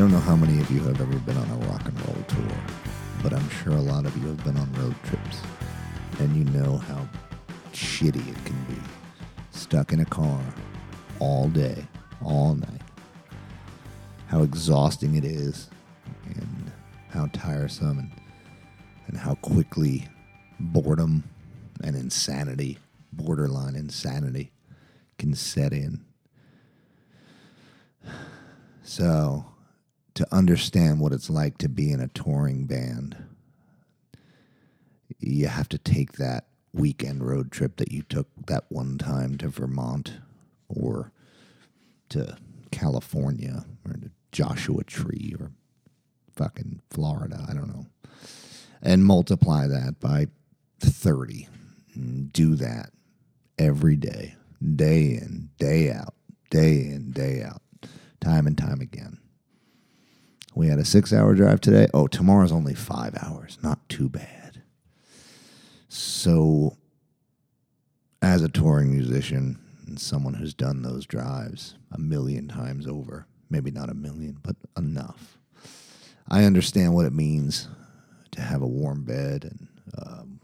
I don't know how many of you have ever been on a rock and roll tour, but I'm sure a lot of you have been on road trips. And you know how shitty it can be. Stuck in a car all day, all night. How exhausting it is, and how tiresome, and, and how quickly boredom and insanity, borderline insanity, can set in. So, to understand what it's like to be in a touring band, you have to take that weekend road trip that you took that one time to Vermont or to California or to Joshua Tree or fucking Florida, I don't know, and multiply that by 30. And do that every day, day in, day out, day in, day out, time and time again. We had a six hour drive today. Oh, tomorrow's only five hours. Not too bad. So, as a touring musician and someone who's done those drives a million times over, maybe not a million, but enough, I understand what it means to have a warm bed and, um,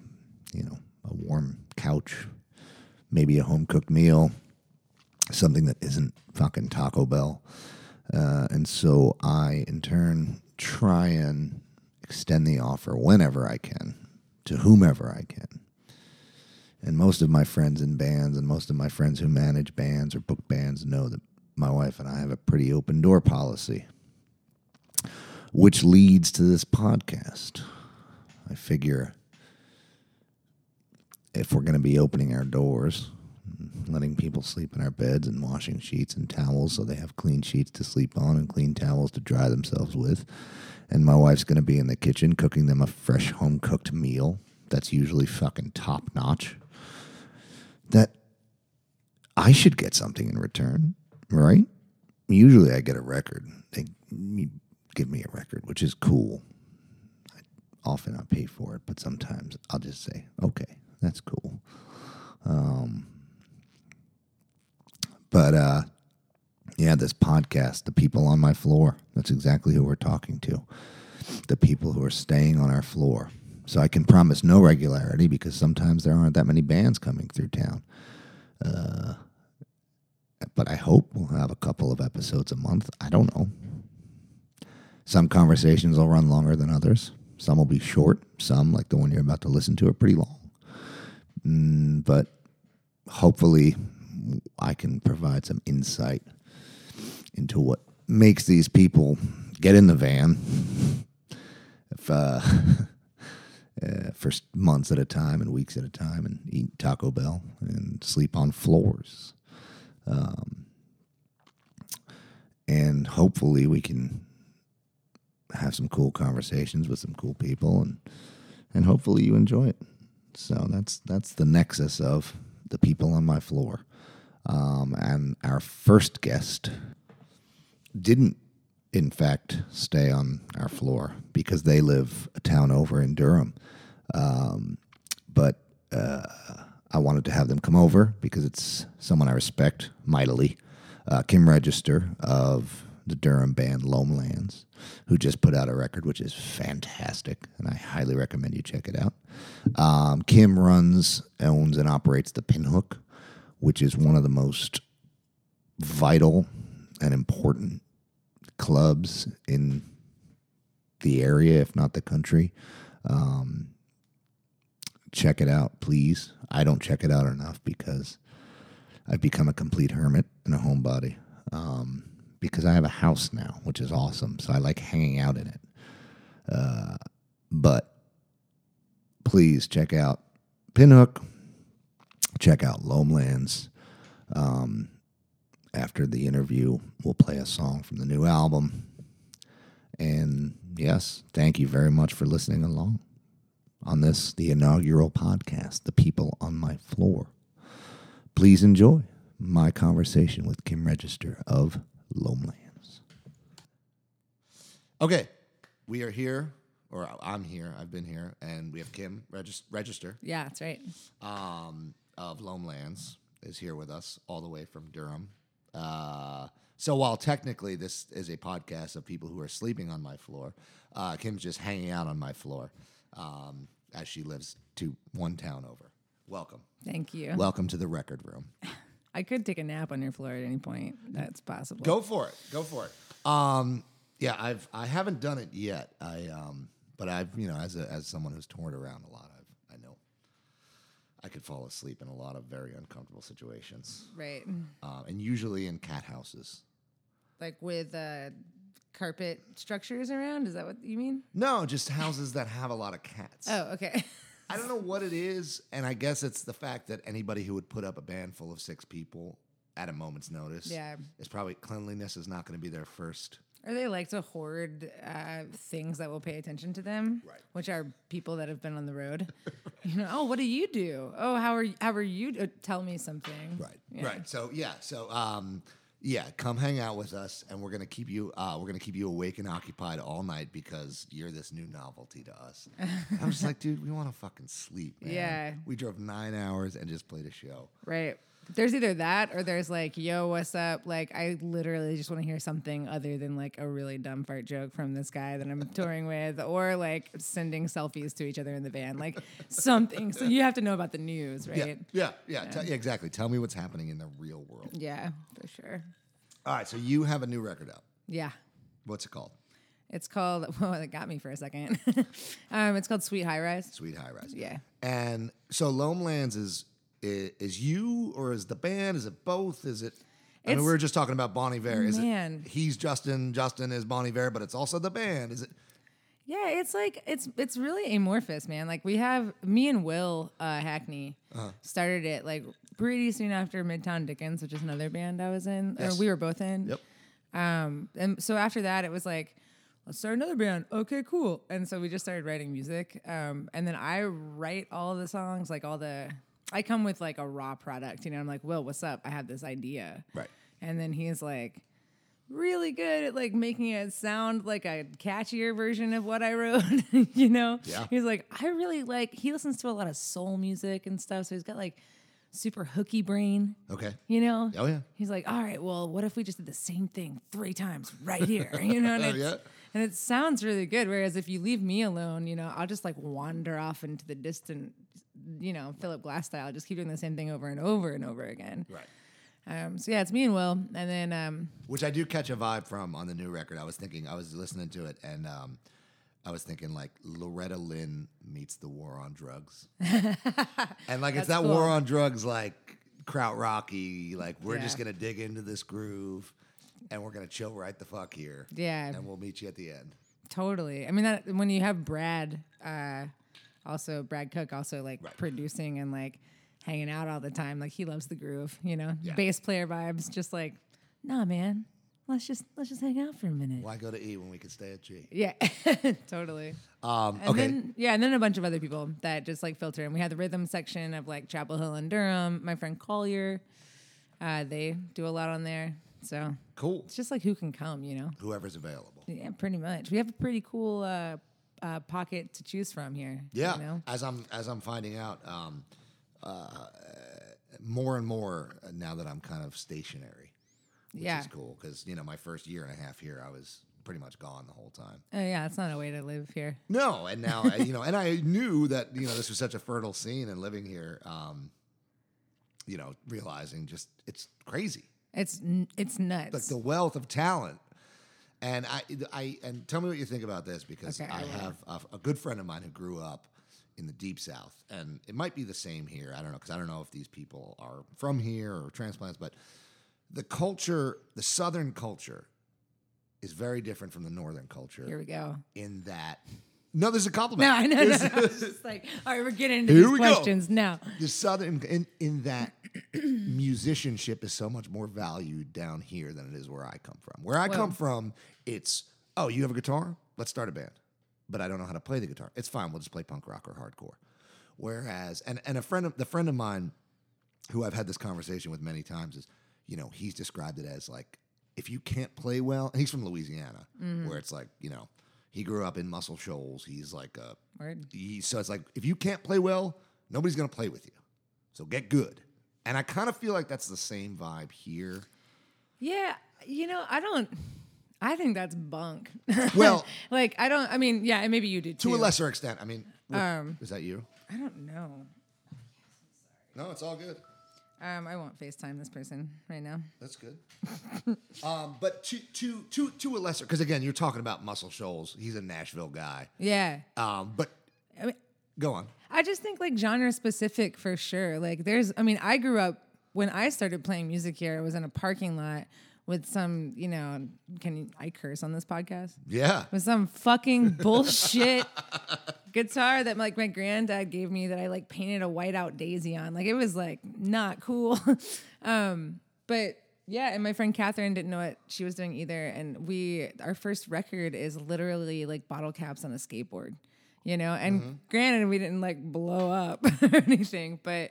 you know, a warm couch, maybe a home cooked meal, something that isn't fucking Taco Bell. Uh, and so I, in turn, try and extend the offer whenever I can to whomever I can. And most of my friends in bands and most of my friends who manage bands or book bands know that my wife and I have a pretty open door policy, which leads to this podcast. I figure if we're going to be opening our doors, letting people sleep in our beds and washing sheets and towels so they have clean sheets to sleep on and clean towels to dry themselves with. And my wife's going to be in the kitchen cooking them a fresh home cooked meal that's usually fucking top notch. That I should get something in return, right? Usually I get a record. They give me a record, which is cool. I, often I pay for it, but sometimes I'll just say, okay, that's cool. Um, but uh, yeah, this podcast, the people on my floor, that's exactly who we're talking to. The people who are staying on our floor. So I can promise no regularity because sometimes there aren't that many bands coming through town. Uh, but I hope we'll have a couple of episodes a month. I don't know. Some conversations will run longer than others. Some will be short. Some, like the one you're about to listen to, are pretty long. Mm, but hopefully, I can provide some insight into what makes these people get in the van if, uh, uh, for months at a time and weeks at a time and eat Taco Bell and sleep on floors. Um, and hopefully we can have some cool conversations with some cool people and and hopefully you enjoy it. So that's that's the nexus of the people on my floor. Um, and our first guest didn't, in fact, stay on our floor because they live a town over in Durham. Um, but uh, I wanted to have them come over because it's someone I respect mightily. Uh, Kym Register of the Durham band Loamlands, who just put out a record which is fantastic, and I highly recommend you check it out. Um, Kym runs, owns, and operates the Pinhook, which is one of the most vital and important clubs in the area, if not the country. Um, check it out, please. I don't check it out enough because I've become a complete hermit and a homebody. Um, because I have a house now, which is awesome. So I like hanging out in it. Uh, but please check out Pinhook. Check out Loamlands. Um, after the interview, we'll play a song from the new album. And yes, thank you very much for listening along on this, the inaugural podcast, The People on My Floor. Please enjoy my conversation with Kym Register of Loamlands. Okay, we are here, or I'm here, I've been here, and we have Kym Regis- Register Yeah, that's right. um, of Loamlands is here with us all the way from Durham. Uh, so while technically this is a podcast of people who are sleeping on my floor, uh, Kym's just hanging out on my floor um, as she lives to one town over. Welcome. Thank you. Welcome to the record room. I could take a nap on your floor at any point. That's possible. Go for it. Go for it. Um, yeah, I've I haven't done it yet. I um, but I've you know as a, as someone who's toured around a lot, I've I know I could fall asleep in a lot of very uncomfortable situations, Right. um, and usually in cat houses. Like with uh, carpet structures around. Is that what you mean? No, just houses that have a lot of cats. Oh, okay. I don't know what it is, and I guess it's the fact that anybody who would put up a band full of six people at a moment's notice, Yeah. is probably cleanliness is not going to be their first. Or they like to hoard uh, things that will pay attention to them, Right. which are people that have been on the road. you know, oh, what do you do? Oh, how are you, how are you? Uh, tell me something. Right. Yeah. Right. So yeah. So um, yeah, come hang out with us, and we're gonna keep you. Uh, we're gonna keep you awake and occupied all night because you're this new novelty to us. I'm just like, dude, we want to fucking sleep. Man. Yeah. We drove nine hours and just played a show. Right. There's either that or there's like, yo, what's up? Like, I literally just want to hear something other than like a really dumb fart joke from this guy that I'm touring with, or like sending selfies to each other in the van, like something. So you have to know about the news, right? Yeah. Yeah. Yeah. Yeah. Exactly. Tell me what's happening in the real world. Yeah, for sure. All right. So you have a new record out. Yeah. What's it called? It's called, well, it got me for a second. um, it's called Sweet High Rise. Sweet High Rise. Yeah. And so Loamlands is, is is you or is the band? Is it both? Is it? I mean, It's- we were just talking about Bon Iver. Is Man. it he's Justin, Justin is Bon Iver, but it's also the band. Is it? Yeah, it's like it's it's really amorphous, man. Like we have me and Will uh, Hackney Uh-huh. started it like pretty soon after Midtown Dickens, which is another band I was in, Yes. or we were both in. Yep. Um, and so after that, it was like, let's start another band. Okay, cool. And so we just started writing music. Um, and then I write all the songs, like all the. I come with like a raw product, you know. I'm like, Will, what's up? I have this idea. Right. And then he's like, really good at like making it sound like a catchier version of what I wrote, you know? Yeah. He's like, I really like, he listens to a lot of soul music and stuff. So he's got like super hooky brain, Okay. you know? Oh yeah. He's like, all right, well, what if we just did the same thing three times right here? You know, and, it's, yeah. and it sounds really good. Whereas if you leave me alone, you know, I'll just like wander off into the distant, you know, Philip Glass style, just keep doing the same thing over and over and over again. Right. Um, so yeah, it's me and Will, and then um, Which I do catch a vibe from on the new record. I was thinking, I was listening to it, and um, I was thinking like Loretta Lynn meets the War on Drugs, and like it's that cool. War on Drugs like krautrocky. Like we're just gonna dig into this groove, and we're gonna chill right the fuck here. Yeah. and we'll meet you at the end. Totally. I mean, that when you have Brad, uh, also Brad Cook, also like Right. producing and like hanging out all the time. Like he loves the groove, you know, Yeah. bass player vibes. Just like, nah, man, let's just let's just hang out for a minute. Why go to E when we can stay at G? Yeah, totally. Um, And okay, then yeah, and then a bunch of other people that just like filter. And we had the rhythm section of like Chapel Hill and Durham. My friend Collier, uh, they do a lot on there. So cool. it's just like who can come, you know. Whoever's available. Yeah, pretty much. We have a pretty cool uh, uh, pocket to choose from here. Yeah, You know? as I'm as I'm finding out, um, uh, more and more now that I'm kind of stationary, which Yeah. is cool because you know my first year and a half here, I was pretty much gone the whole time. Oh, yeah, it's not a way to live here. No, and now you know, and I knew that you know this was such a fertile scene, and living here, um, you know, realizing just it's crazy. It's it's nuts. like the wealth of talent. And I, I, and tell me what you think about this because Okay, I I have a, a good friend of mine who grew up in the deep south, and it might be the same here. I don't know because I don't know if these people are from here or transplants, but the culture, the southern culture, is very different from the northern culture here we go. in that. No, there's a compliment. No, I know. No, There's- no. It's just like, all right, we're getting into Here these we go. questions now. the southern in, in that musicianship is so much more valued down here than it is where I come from. Where I Well- come from, it's oh, you have a guitar? Let's start a band. But I don't know how to play the guitar. It's fine. We'll just play punk rock or hardcore. Whereas, and and a friend of the friend of mine, who I've had this conversation with many times, is you know he's described it as like if you can't play well. And he's from Louisiana, mm-hmm. where it's like you know he grew up in Muscle Shoals. He's like a he, so it's like if you can't play well, nobody's gonna play with you. So get good. And I kind of feel like that's the same vibe here. Yeah, You know, I don't. I think that's bunk. Well- like I don't. I mean, yeah, and maybe you do too. To a lesser extent, I mean, what- Um, is that you? I don't know. No, it's all good. Um, I won't FaceTime this person right now. That's good. um, but to to to to a lesser, because again, you're talking about Muscle Shoals. He's a Nashville guy. Yeah. Um, but I mean, go on. I just think like genre specific for sure. Like there's, I mean, I grew up when I started playing music here. I was in a parking lot with some, you know, can I curse on this podcast? Yeah. With some fucking bullshit guitar that like my granddad gave me that I like painted a whiteout daisy on. Like it was like not cool. um, but yeah, and my friend Catherine didn't know what she was doing either. And we, our first record is literally like bottle caps on a skateboard, you know? And granted, we didn't like blow up or anything, but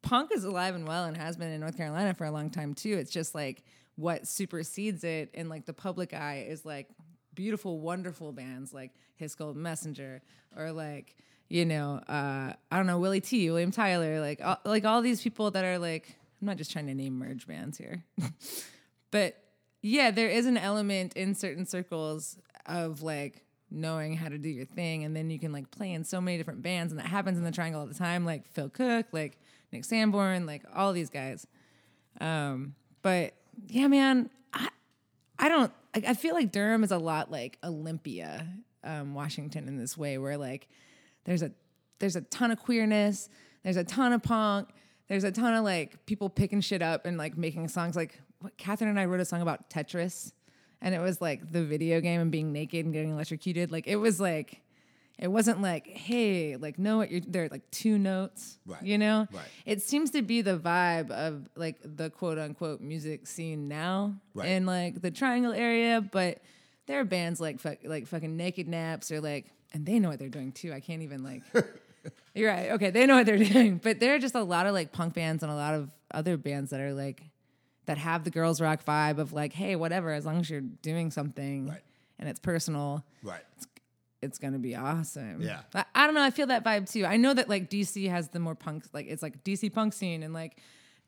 punk is alive and well and has been in North Carolina for a long time too. It's just like what supersedes it in like the public eye is like beautiful, wonderful bands like Hiss Golden Messenger or like you know uh, I don't know Willie T, William Tyler, like all, like all these people that are like I'm not just trying to name merge bands here, but yeah, there is an element in certain circles of like knowing how to do your thing, and then you can like play in so many different bands, and that happens in the Triangle all the time. Like Phil Cook, like Nick Sanborn, like all these guys. Um, but yeah, man, I I don't. I, I feel like Durham is a lot like Olympia, um, Washington in this way, where like there's a there's a ton of queerness, there's a ton of punk, there's a ton of like people picking shit up and like making songs. Like what Catherine and I wrote a song about Tetris, and it was like the video game and being naked and getting electrocuted. Like it was like. It wasn't like, hey, like know what you're there are like two notes. Right. You know? Right. It seems to be the vibe of like the quote unquote music scene now Right. in like the triangle area, but there are bands like fuck, like fucking Naked Naps or like and they know what they're doing too. I can't even like You're right. Okay, they know what they're doing. But there are just a lot of like punk bands and a lot of other bands that are like that have the girls rock vibe of like, hey, whatever, as long as you're doing something Right. and it's personal, Right. it's gonna be awesome. Yeah. I, I don't know. I feel that vibe too. I know that like DC has the more punk, like it's like DC punk scene and like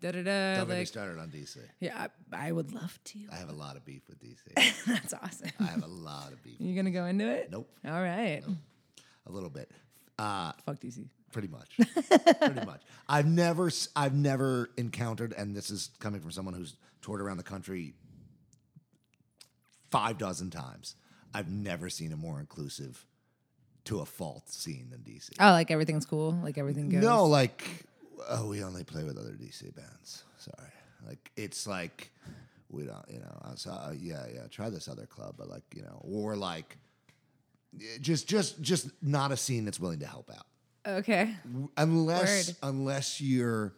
da da da. Don't get me Like started on DC. yeah, I, I would love to. I have a lot of beef with DC. That's awesome. I have a lot of beef. You gonna go into it? Nope. All right. A little bit. Uh, Fuck DC. Pretty much. pretty much. I've never, I've never encountered, and this is coming from someone who's toured around the country five dozen times. I've never seen a more inclusive, to a fault, scene than DC. Oh, like everything's cool. Like everything goes. No, like, oh, we only play with other DC bands. Sorry, like it's like we don't, you know. I saw, uh, yeah, yeah. Try this other club, but like, you know, or like, eh, just, just, just not a scene that's willing to help out Okay. unless Word. unless you're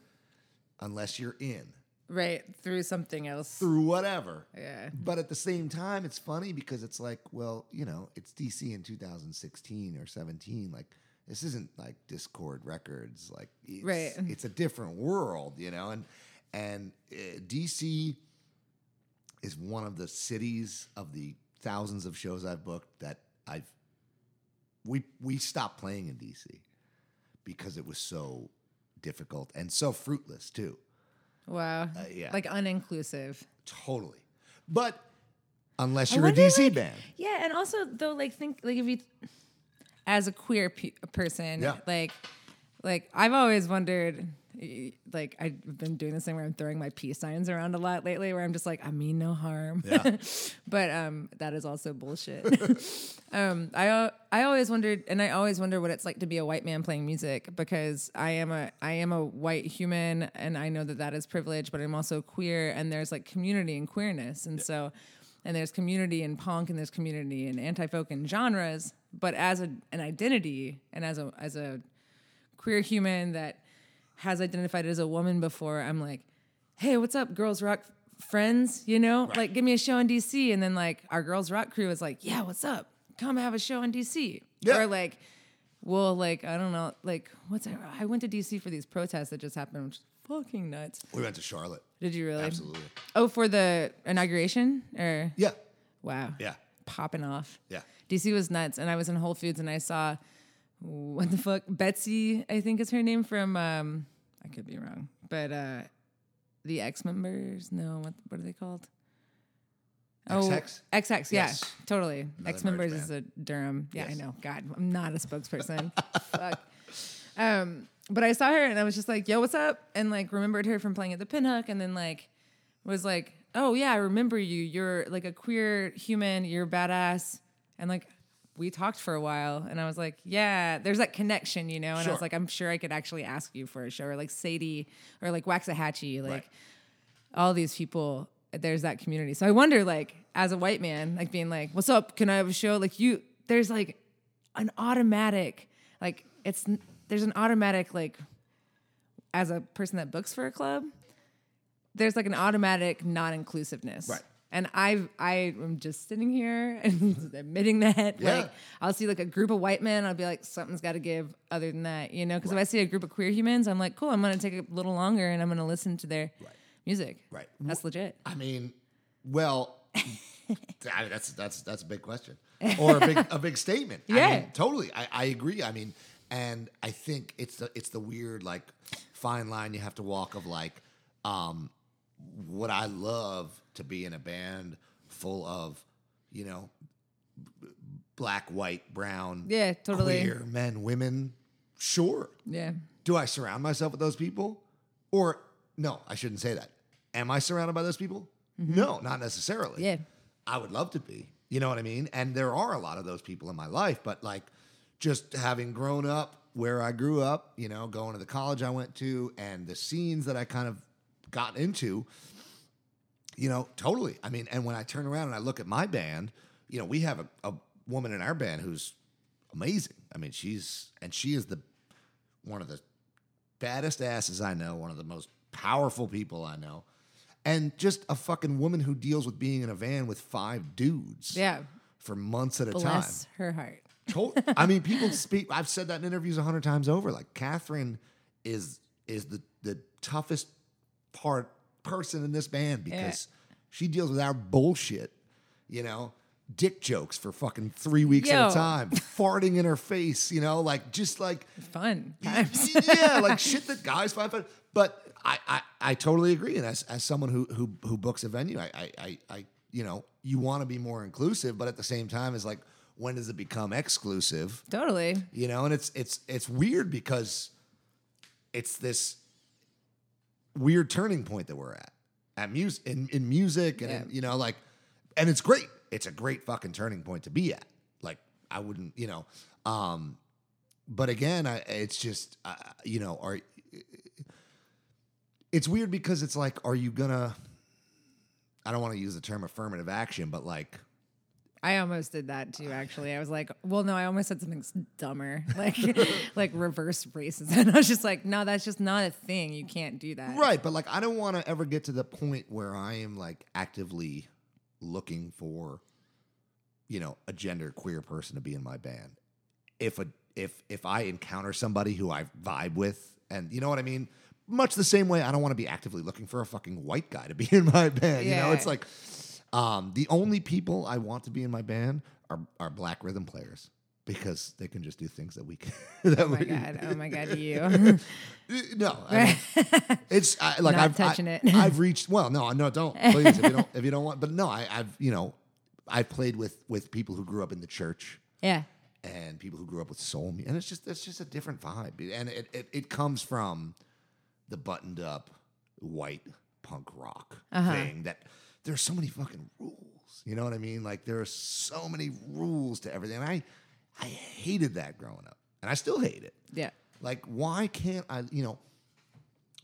unless you're in Right through something else. through whatever. Yeah. But at the same time, it's funny because it's like, well, you know, it's DC in 2016 or 17. Like, this isn't like Dischord Records. Like, it's, Right. it's a different world, you know. And and uh, DC is one of the cities of the thousands of shows I've booked that I've we we stopped playing in DC because it was so difficult and so fruitless too. Wow. Uh, yeah. Like uninclusive. Totally. But unless you're a DC like- band. Yeah, and also though, like think like if you, as a queer pe- person, Yeah. like, like I've always wondered, like I've been doing this thing where I'm throwing my peace signs around a lot lately, where I'm just like I mean no harm, Yeah. but um that is also bullshit. um, I I always wondered, and I always wonder what it's like to be a white man playing music because I am a I am a white human, and I know that that is privilege, but I'm also queer, and there's like community and queerness, and so, and there's community in punk, and there's community in anti folk and genres, but as a, an identity and as a as a queer human that has identified as a woman before, I'm like, hey, what's up, girls rock friends? You know, like give me a show in DC, and then like our girls rock crew is like, yeah, what's up? Come have a show in DC, Yeah. or like, well, like I don't know, like what's I went to DC for these protests that just happened, which is fucking nuts. We went to Charlotte. Did you really? Absolutely. Oh, for the inauguration, or Yeah. wow, Yeah. popping off. Yeah. DC was nuts, and I was in Whole Foods and I saw what the fuck Betsy, I think is her name from. um I could be wrong, but uh the X members. No, what what are they called? Oh, Ex Hex? XX, yeah, Yes. totally. X members is a Durham. Yeah, Yes. I know. God, I'm not a spokesperson. Fuck. Um, but I saw her and I was just like, "Yo, what's up?" And like remembered her from playing at the Pinhook, and then like was like, "Oh yeah, I remember you. You're like a queer human. You're badass." And like we talked for a while, and I was like, "Yeah, there's that connection, you know." And I was like, "I'm sure I could actually ask you for a show, or like Sadie, or like Waxahatchee, like." Right. all these people there's that community so i wonder like as a white man like being like what's up can i have a show like you there's like an automatic like it's there's an automatic like as a person that books for a club there's like an automatic non-inclusiveness Right. And I've I am just sitting here and admitting that Yeah. like I'll see like a group of white men I'll be like something's got to give other than that you know because if I see a group of queer humans I'm like cool I'm gonna take a little longer and I'm gonna listen to their music Right. that's legit I mean, well, I- that's that's that's a big question or a big a big statement. I Yeah. mean, totally. I, I agree. I mean, and I think it's the it's the weird like fine line you have to walk of like, um, would I love to be in a band full of, you know, b- black, white, brown, Yeah, totally. queer men, women? Sure. yeah Do I surround myself with those people? Or no, I shouldn't say that. Am I surrounded by those people? Mm-hmm. No, not necessarily. Yeah. I would love to be. You know what I mean? And there are a lot of those people in my life, but like just having grown up where I grew up, you know, going to the college I went to and the scenes that I kind of got into, you know, totally. I mean, and when I turn around and I look at my band, you know, we have a, a woman in our band who's amazing. I mean, she's and she is the one of the baddest asses I know, one of the most powerful people I know, and just a fucking woman who deals with being in a van with five dudes yeah for months at a time. bless her heart I mean, people speak. I've said that in interviews a hundred times over. Like Catherine is is the the toughest part person in this band because she deals with our bullshit. You know, dick jokes for fucking three weeks at a time, farting in her face. You know, like just like fun times yeah, like shit that guys find fun. But I, I, I totally agree. And as, as someone who, who who books a venue, I, I, I, I you know, you want to be more inclusive, but at the same time, it's like, when does it become exclusive? totally You know, and it's it's it's weird because it's this weird turning point that we're at at music in, in music and in, you know like and it's great. It's a great fucking turning point to be at. Like i wouldn't you know um but again I, it's just uh, you know are it's weird because it's like are you gonna i don't want to use the term affirmative action but like I almost did that too. Actually, I was like, "Well, no, I almost said something dumber, like like reverse racism." I was just like, "No, that's just not a thing. You can't do that." Right, but like I don't want to ever get to the point where I am like actively looking for you know, a gender queer person to be in my band. If a if if I encounter somebody who I vibe with and you know what I mean? Much the same way I don't want to be actively looking for a fucking white guy to be in my band. You know, it's like um, the only people I want to be in my band are are black rhythm players because they can just do things that we can. that Oh my we, god! Oh my god! You. No, I mean, it's I, like Not I've touching I, it. I've reached. Well, no, no, don't please if you don't if you don't want. But no, I, I've you know, I've played with with people who grew up in the church yeah. and people who grew up with soul, and it's just it's just a different vibe, and it it, it comes from the buttoned up white punk rock Uh-huh. thing that there's so many fucking rules. You know what I mean? Like there are so many rules to everything. And I I hated that growing up, and I still hate it. Yeah. Like, why can't I? You know,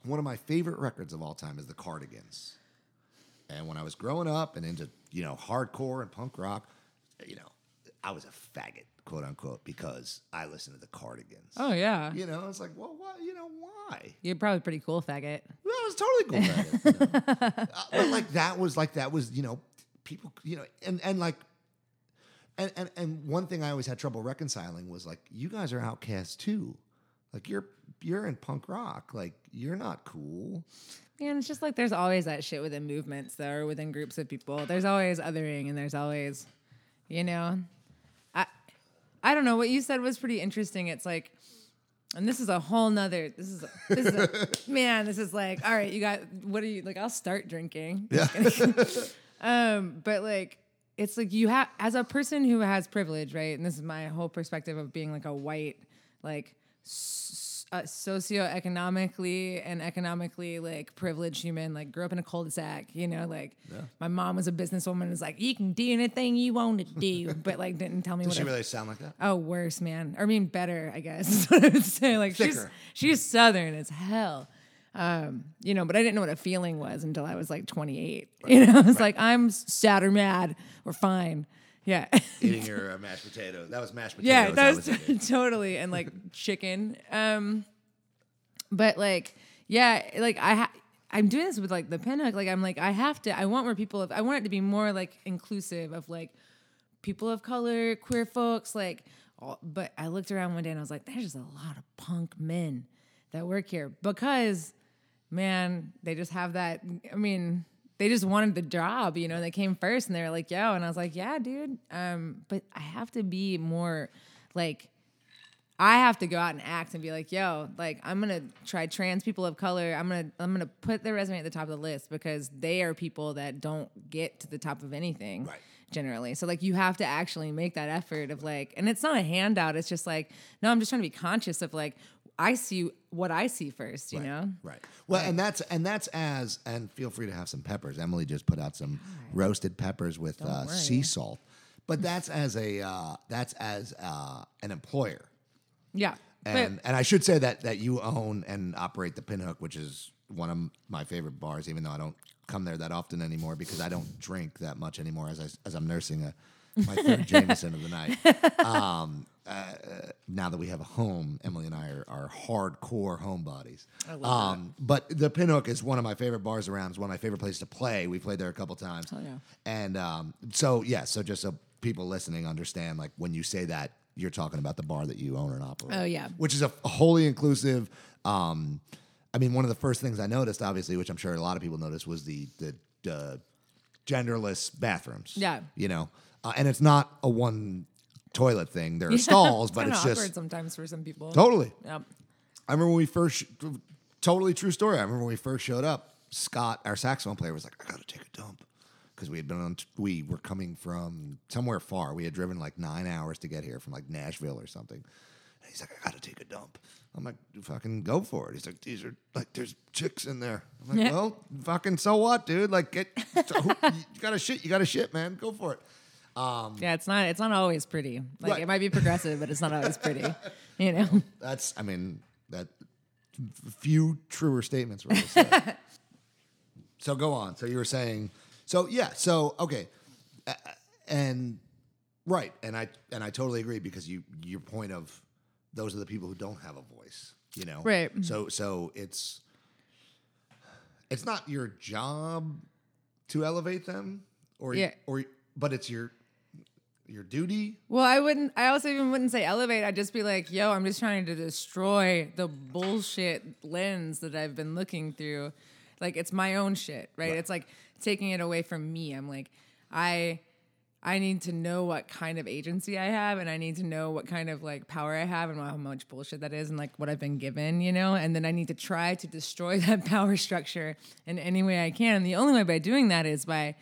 one of my favorite records of all time is the Cardigans. And when I was growing up and into you know hardcore and punk rock, you know, I was a faggot, quote unquote, because I listen to the Cardigans. Oh yeah. You know, it's like, well, why? You know, why? You're probably pretty cool, faggot. Well, it was totally cool. Faggot, you know? Uh, but like that was like that was you know people you know and and like. And, and, and one thing I always had trouble reconciling was like you guys are outcasts too, like you're you're in punk rock, like you're not cool. Man, it's just like there's always that shit within movements though, or within groups of people. There's always othering and there's always, you know. I don't know. What you said was pretty interesting. It's like and this is a whole nother this is a, this is a man, this is like, all right, you got what are you like I'll start drinking. Yeah. Um, but like it's like you have as a person who has privilege, right? And this is my whole perspective of being like a white, like s- uh, socioeconomically and economically like privileged human. Like grew up in a cul-de-sac, you know. Like my mom was a businesswoman. Was like you can do anything you want to do, but like didn't tell me Does what. she I- really sound like that? Oh, worse, man. Or I mean, better, I guess. Is what I would say. Like she's Thicker. she's southern as hell. Um, you know, but I didn't know what a feeling was until I was like 28. You know, it's like I'm sad or mad or fine. Yeah. Eating your uh, mashed potato. That was mashed potatoes. yeah, that was eating. totally and like chicken. Um, but like, yeah, like I ha- I'm doing this with like the pinhook. Like I'm like I have to. I want more people. Of, I want it to be more like inclusive of like people of color, queer folks. Like, all, but I looked around one day and I was like, there's just a lot of punk men that work here because, man, they just have that. I mean. They just wanted the job, you know. They came first, and they were like, "Yo," and I was like, "Yeah, dude." Um, but I have to be more, like, I have to go out and act and be like, yo, like I'm gonna try trans people of color. I'm gonna I'm gonna put their resume at the top of the list because they are people that don't get to the top of anything Right. generally. So like you have to actually make that effort of like, and it's not a handout. It's just like, no, I'm just trying to be conscious of like I see what I see first, you know. Right. Well, and that's and that's as and feel free to have some peppers. Emily just put out some roasted peppers with uh, sea salt. But that's as a uh, that's as uh, an employer. Yeah. And but and I should say that that you own and operate the Pinhook, which is one of my favorite bars, even though I don't come there that often anymore because I don't drink that much anymore as I, as I'm nursing a my third Jameson of the night. Um, uh, now that we have a home, Emily and I are, are hardcore homebodies. I love um, But the Pinhook is one of my favorite bars around. It's one of my favorite places to play. We played there a couple times. Oh, yeah. And um, so yeah, so just so people listening understand, like when you say that, you're talking about the bar that you own and operate. Oh, yeah. which is a wholly inclusive. Um, I mean, one of the first things I noticed, obviously, which I'm sure a lot of people noticed, was the the uh, genderless bathrooms. Yeah. you know, uh, and it's not a one toilet thing. There are stalls, but it's awkward just sometimes for some people. totally. Yep. I remember when we first, totally true story. I remember when we first showed up, Scott, our saxophone player, was like, I gotta take a dump. Because we had been on, we were coming from somewhere far. We had driven like nine hours to get here from like Nashville or something. And he's like, I gotta take a dump. I'm like, fucking go for it. He's like, these are like, there's chicks in there. I'm like, Yeah. well, fucking so what, dude? Like, get, you gotta shit, you gotta shit, man. Go for it. Yeah, it's not it's not always pretty. Like Right. it might be progressive, but it's not always pretty. You know. That's, I mean, that few truer statements were said. so go on. So you were saying, so yeah, so okay, Uh, and right, and I and I totally agree because you your point of those are the people who don't have a voice, you know, Right. So so it's it's not your job to elevate them, or Yeah. or but it's your your duty. Well, I wouldn't. I also even wouldn't say elevate. I'd just be like, "Yo, I'm just trying to destroy the bullshit lens that I've been looking through. Like it's my own shit, right? It's like taking it away from me. I'm like, I, I need to know what kind of agency I have, and I need to know what kind of like power I have, and how much bullshit that is, and like what I've been given, you know. And then I need to try to destroy that power structure in any way I can. And the only way by doing that is by,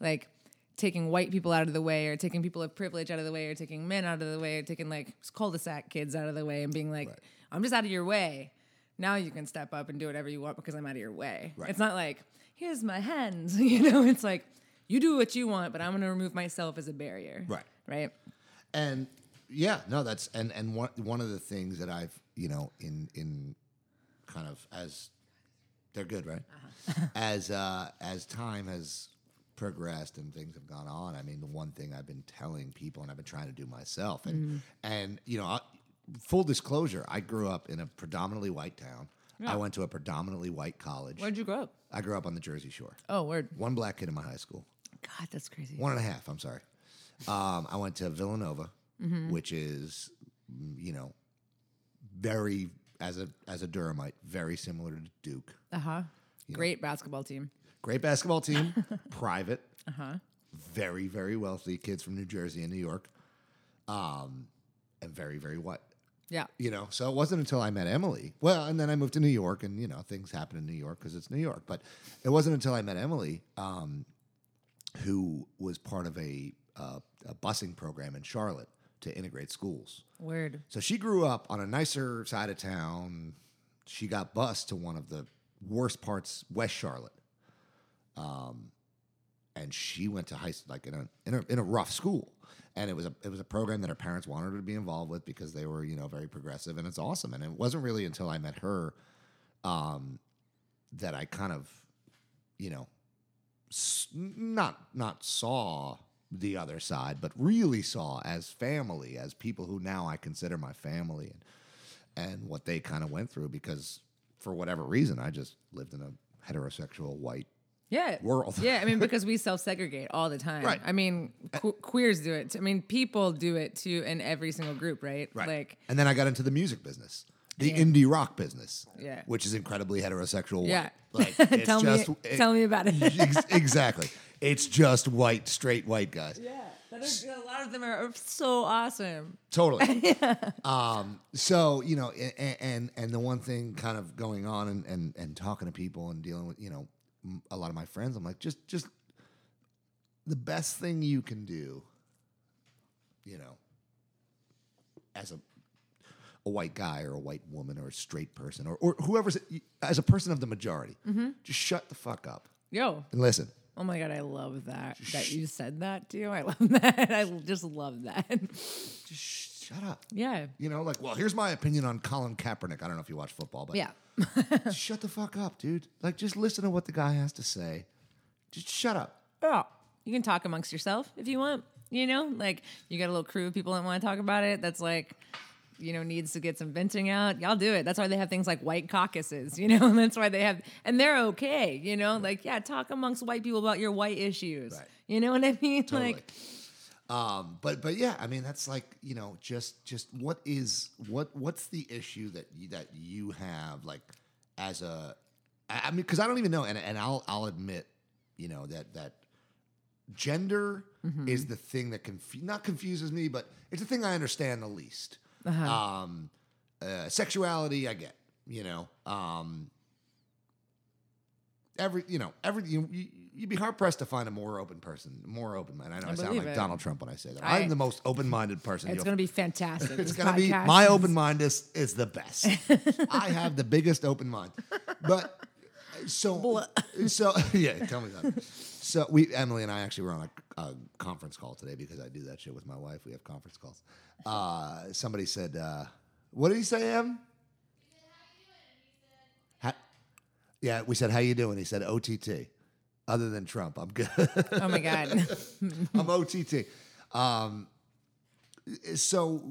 like taking white people out of the way or taking people of privilege out of the way or taking men out of the way or taking like cul-de-sac kids out of the way and being like i'm just out of your way. Now you can step up and do whatever you want because i'm out of your way. Right. it's not like here's my hands you know? It's like you do what you want but i'm going to remove myself as a barrier. Right. right? And yeah no that's and and one one of the things that i've you know in in kind of as they're good right? As uh as time has progressed and things have gone on i mean the one thing i've been telling people and i've been trying to do myself and and you know I, full disclosure i grew up in a predominantly white town. I went to a predominantly white college. Where'd you grow up? I grew up on the jersey shore. Oh word. One black kid in my high school. God that's crazy. One and a half. I'm sorry. Um, I went to Villanova, which is, mm, you know, very as a as a Durhamite, very similar to Duke. uh-huh. Great basketball team Great basketball team, private, very very wealthy kids from New Jersey and New York, um, and very very white. yeah You know, so it wasn't until I met Emily. Well, and then I moved to New York, and you know things happen in New York because it's New York. But it wasn't until I met Emily um, who was part of a, uh, a busing program in Charlotte to integrate schools. Weird. So she grew up on a nicer side of town. She got bused to one of the worst parts, West Charlotte. Um, and she went to high school, like in a in a in a rough school. And it was a it was a program that her parents wanted her to be involved with because they were you know very progressive and it's awesome. And it wasn't really until I met her um, that I kind of you know s- not not saw the other side, but really saw as family, as people who now I consider my family, and and what they kind of went through because for whatever reason I just lived in a heterosexual white Yeah. world. Yeah, I mean, because we self segregate all the time. Right. I mean, que- queers do it. I mean, people do it too in every single group, right? Right. Like, and then I got into the music business, the indie rock business, Yeah. which is incredibly heterosexual. yeah. white. like it's tell just, me, it- tell me about it. ex- exactly. It's just white, straight white guys. yeah, that is, a lot of them are so awesome. Totally. um, so you know, and, and and the one thing kind of going on and, and and talking to people and dealing with you know a lot of my friends, I'm like, just just the best thing you can do, you know, as a a white guy or a white woman or a straight person or or whoever's as a person of the majority, mm-hmm. just shut the fuck up Yo. and listen. Oh my god, I love that that you said that too. I love that. I just love that. Just shut up. Yeah. You know, like, well, here's my opinion on Colin Kaepernick. I don't know if you watch football, but Yeah. Shut the fuck up, dude. Like, just listen to what the guy has to say. Just shut up. Yeah. You can talk amongst yourself if you want. You know, like you got a little crew of people that want to talk about it. That's like, you know, needs to get some venting out. Y'all do it. That's why they have things like white caucuses. You know, and that's why they have, and they're okay. You know, like yeah, talk amongst white people about your white issues. Right. You know what I mean? Totally. Like, Um, but but yeah, I mean that's like you know just just what is what what's the issue that you, that you have like as a I mean because I don't even know and and I'll I'll admit you know that that gender Mm-hmm. is the thing that conf- not confuses me but it's the thing I understand the least. Uh-huh. Um, uh, sexuality I get you know um, every you know every you, you you'd be hard pressed to find a more open person, more open mind. I know I, I sound like it. Donald Trump when I say that. I- I, am the most open minded person. it's going to be fantastic. it's gonna be my open mind is is the best. I have the biggest open mind, but so so yeah. Tell me that. So we Emily and I actually were on a, a conference call today because I do that shit with my wife. We have conference calls. Uh, somebody said, uh, "What did he say, Em?" Ha- yeah, we said, "How you doing?" He said, "OTT." Other than Trump, I'm good. Oh my God. I'm OTT. Um, so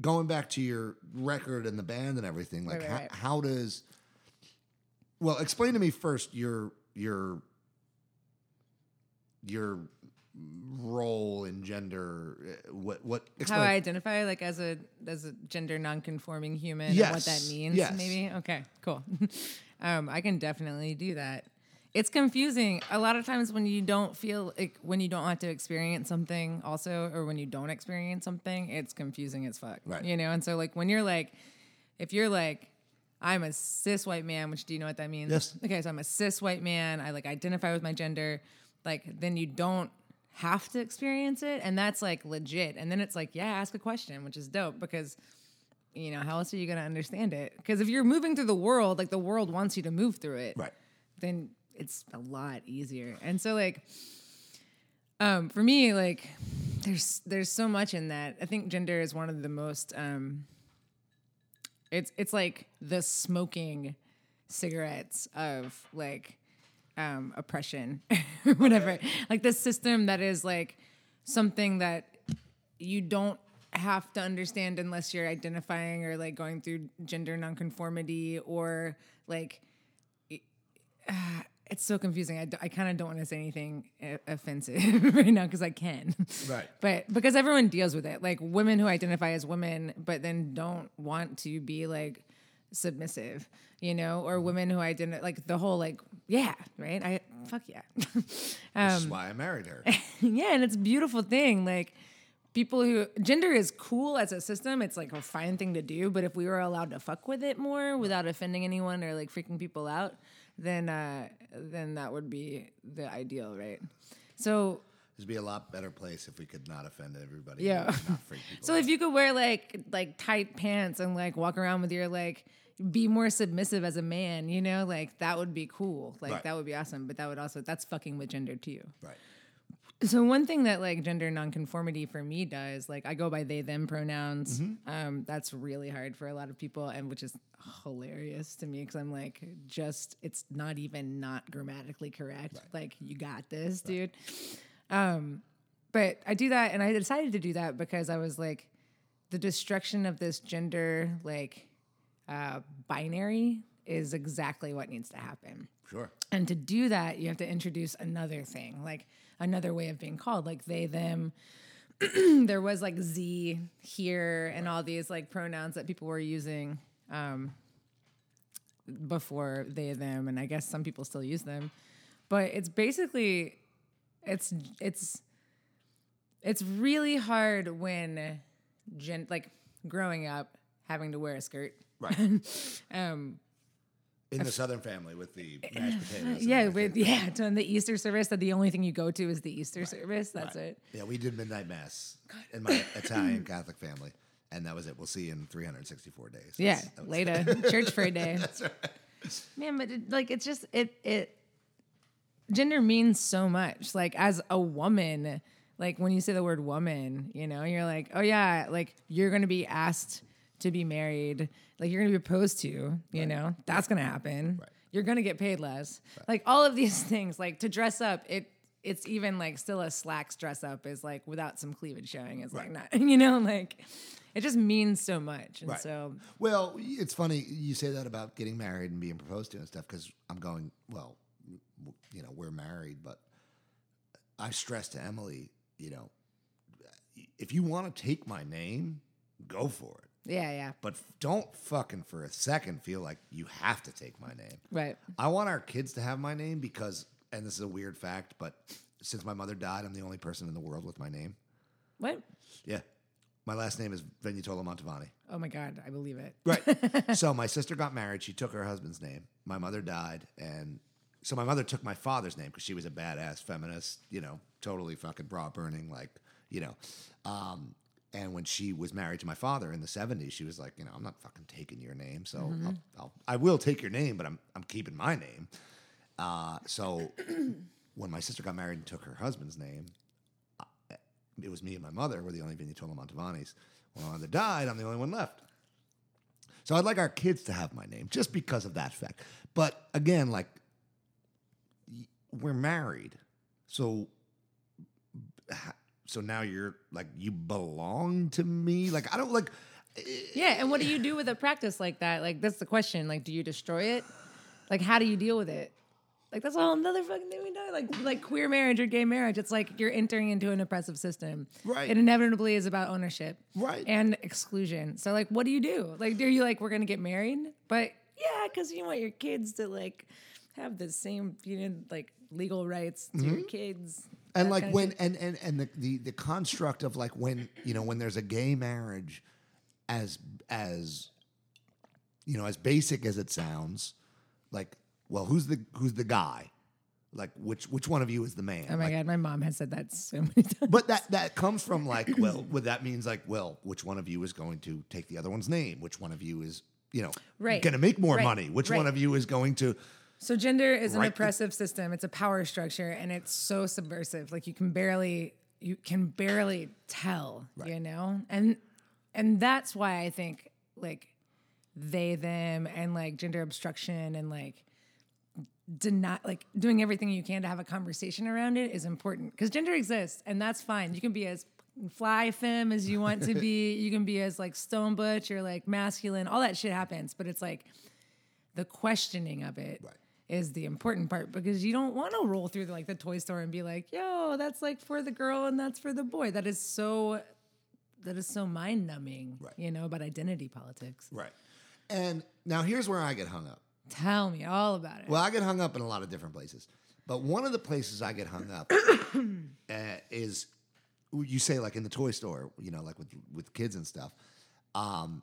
going back to your record and the band and everything, like Right, right, how, right. how does? Well, explain to me first your your your role in gender. What what? How Explain. I identify like as a as a gender nonconforming human and what that means yes. maybe okay cool um, I can definitely do that it's confusing a lot of times when you don't feel like when you don't have to experience something also or when you don't experience something it's confusing as fuck Right. you know and so like when you're like if you're like I'm a cis white man, which do you know what that means? Yes. Okay, so I'm a cis white man. I like identify with my gender. Like then you don't have to experience it, and that's like legit. And then it's like, yeah, ask a question, which is dope because you know how else are you gonna understand it? Because if you're moving through the world, like the world wants you to move through it, Right. then it's a lot easier. And so like um for me like there's there's so much in that. I think gender is one of the most um it's it's like the smoking cigarettes of like um oppression whatever. Like the system that is like something that you don't have to understand unless you're identifying or like going through gender nonconformity or like it's so confusing. I, d- I kind of don't want to say anything offensive right now because I can. Right. But because everyone deals with it, like women who identify as women, but then don't want to be like submissive, you know, or women who identify like the whole like, yeah, right? I fuck yeah. This Um, is why I married her. yeah, and it's a beautiful thing. Like people who gender is cool as a system. It's like a fine thing to do. But if we were allowed to fuck with it more without offending anyone or like freaking people out, then uh, then that would be the ideal, right? So It'd be a lot better place if we could not offend everybody. Yeah. So out. if you could wear like like tight pants and like walk around with your like be more submissive as a man, you know, like that would be cool. Like Right. that would be awesome. But that would also that's fucking with gender too. right. So one thing that like gender nonconformity for me does, like I go by they them pronouns. Mm-hmm. Um, that's really hard for a lot of people, and which is hilarious to me because I'm like, just it's not even not grammatically correct. Like you got this, dude. Um, but I do that, and I decided to do that because I was like, the destruction of this gender like uh, binary is exactly what needs to happen. Sure. And to do that, you have to introduce another thing, like another way of being called, like they, them. there was like Z here and all these like pronouns that people were using um, before they, them, and I guess some people still use them. But it's basically, it's it's it's really hard when, gen- like growing up having to wear a skirt. Right. Um, In the Southern family with the mashed potatoes. yeah, with yeah, to the Easter service. That the only thing you go to is the Easter service. That's Right. it. Yeah, we did midnight mass in my Italian Catholic family, and that was it. We'll see you in 364 days. Yeah, That's- that later church for a day. That's right. Man, but it, like it's just it it gender means so much. Like as a woman, like when you say the word woman, you know, you're like, oh yeah, like you're gonna be asked to be married, like you're gonna be proposed to, you know, that's gonna happen. Right. You're gonna get paid less. Like all of these things, like to dress up, it it's even like still a slacks dress up is like without some cleavage showing is like not, you know, like it just means so much. And Right. so Well, it's funny you say that about getting married and being proposed to and stuff because I'm going, well, w- you know, we're married, but I stress to Emily, you know, if you want to take my name, go for it. yeah, yeah. But don't fucking for a second feel like you have to take my name. Right. I want our kids to have my name because, and this is a weird fact, but since my mother died, I'm the only person in the world with my name. What? Yeah. My last name is Venutola Montavani. Oh my God, I believe it. Right. so my sister got married. She took her husband's name. My mother died, and so my mother took my father's name because she was a badass feminist. You know, totally fucking bra burning, like you know. Um, and when she was married to my father in the '70s, she was like, you know, I'm not fucking taking your name. So I'll, I'll, I will take your name, but I'm I'm keeping my name. Uh, so when my sister got married and took her husband's name, it was me and my mother were the only Vinitola Montavanis. When my mother died, I'm the only one left. So I'd like our kids to have my name just because of that fact. But again, like we're married, so so now you're like you belong to me. Like I don't like. Eh, yeah, and what do you eh. do with a practice like that? Like that's the question. Like, do you destroy it? Like, how do you deal with it? Like that's a whole another fucking thing we know. Like like queer marriage or gay marriage. It's like you're entering into an oppressive system. Right. It inevitably is about ownership. Right. And exclusion. So like what do you do? Like do you like we're gonna get married? But yeah, because you want your kids to like have the same, you know, like legal rights to your mm-hmm. kids. and like kind of when shit. and and and the, the the construct of like when you know when there's a gay marriage as as you know as basic as it sounds like well who's the who's the guy like which which one of you is the man Oh my Like, god, my mom has said that so many times. but that that comes from like well what that means like well which one of you is going to take the other one's name which one of you is you know Right. going to make more Right. money which Right. one of you is going to So gender is an Right. oppressive system. It's a power structure, and it's so subversive. Like you can barely, you can barely tell, you know. And and that's why I think like they, them, and like gender obstruction and like deny, like doing everything you can to have a conversation around it is important because gender exists, and that's fine. You can be as fly femme as you want to be. You can be as like stone butch or like masculine. All that shit happens, but it's like the questioning of it is Right. the important part because you don't want to roll through the, like the toy store and be like, "Yo, that's like for the girl and that's for the boy." That is so that is so mind numbing, Right. you know, about identity politics. right and now here's where i get hung up Tell me all about it. Well, I get hung up in a lot of different places, but one of the places I get hung up uh, is you say like in the toy store, you know, like with with kids and stuff. Um,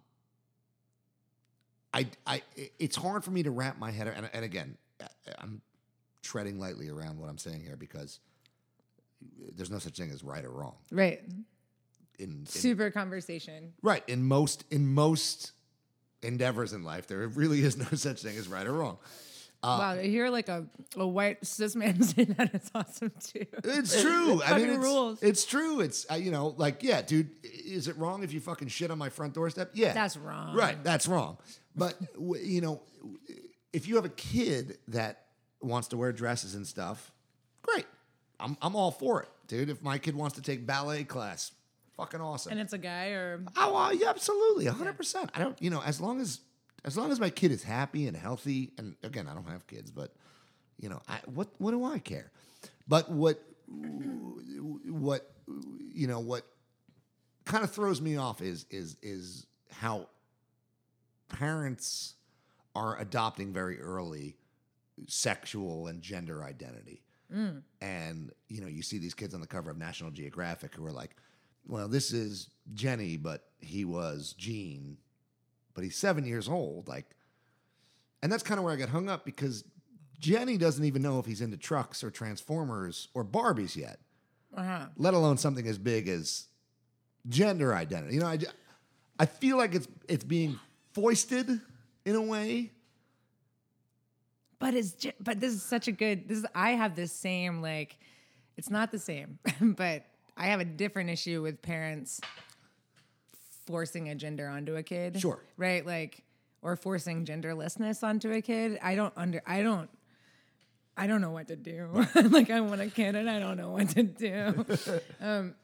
I I it's hard for me to wrap my head around, and, and again, I- I'm treading lightly around what I'm saying here because there's no such thing as right or wrong. Right. In, in Super conversation. right in most in most endeavors in life, there really is no such thing as right or wrong. wow, to hear like a, a white cis man say that is awesome too. It's true. I mean, it's, rules. it's true. It's uh, you know, like yeah, dude. Is it wrong if you fucking shit on my front doorstep? Yeah, That's wrong. Right, that's wrong. But you know, if you have a kid that wants to wear dresses and stuff, great. I'm I'm all for it, dude. If my kid wants to take ballet class, fucking awesome. And it's a guy or Oh, well, yeah, absolutely, hundred percent. I don't, you know, as long as as long as my kid is happy and healthy, and again, I don't have kids, but you know, I, what what do I care? But what what you know what kind of throws me off is is is how parents are adopting very early sexual and gender identity. Mm. And you know, you see these kids on the cover of National Geographic who are like, "Well, this is Jenny, but he was Gene, but he's seven years old." Like, and that's kind of where I got hung up because Jenny doesn't even know if he's into trucks or Transformers or Barbies yet, uh-huh. let alone something as big as gender identity. You know, I, I feel like it's it's being foisted in a way. But it's but this is such a good. This is I have this same like, it's not the same, but I have a different issue with parents forcing a gender onto a kid. Sure. right? Like or forcing genderlessness onto a kid. I don't under. I don't. I don't know what to do. like I want a kid and I don't know what to do. um,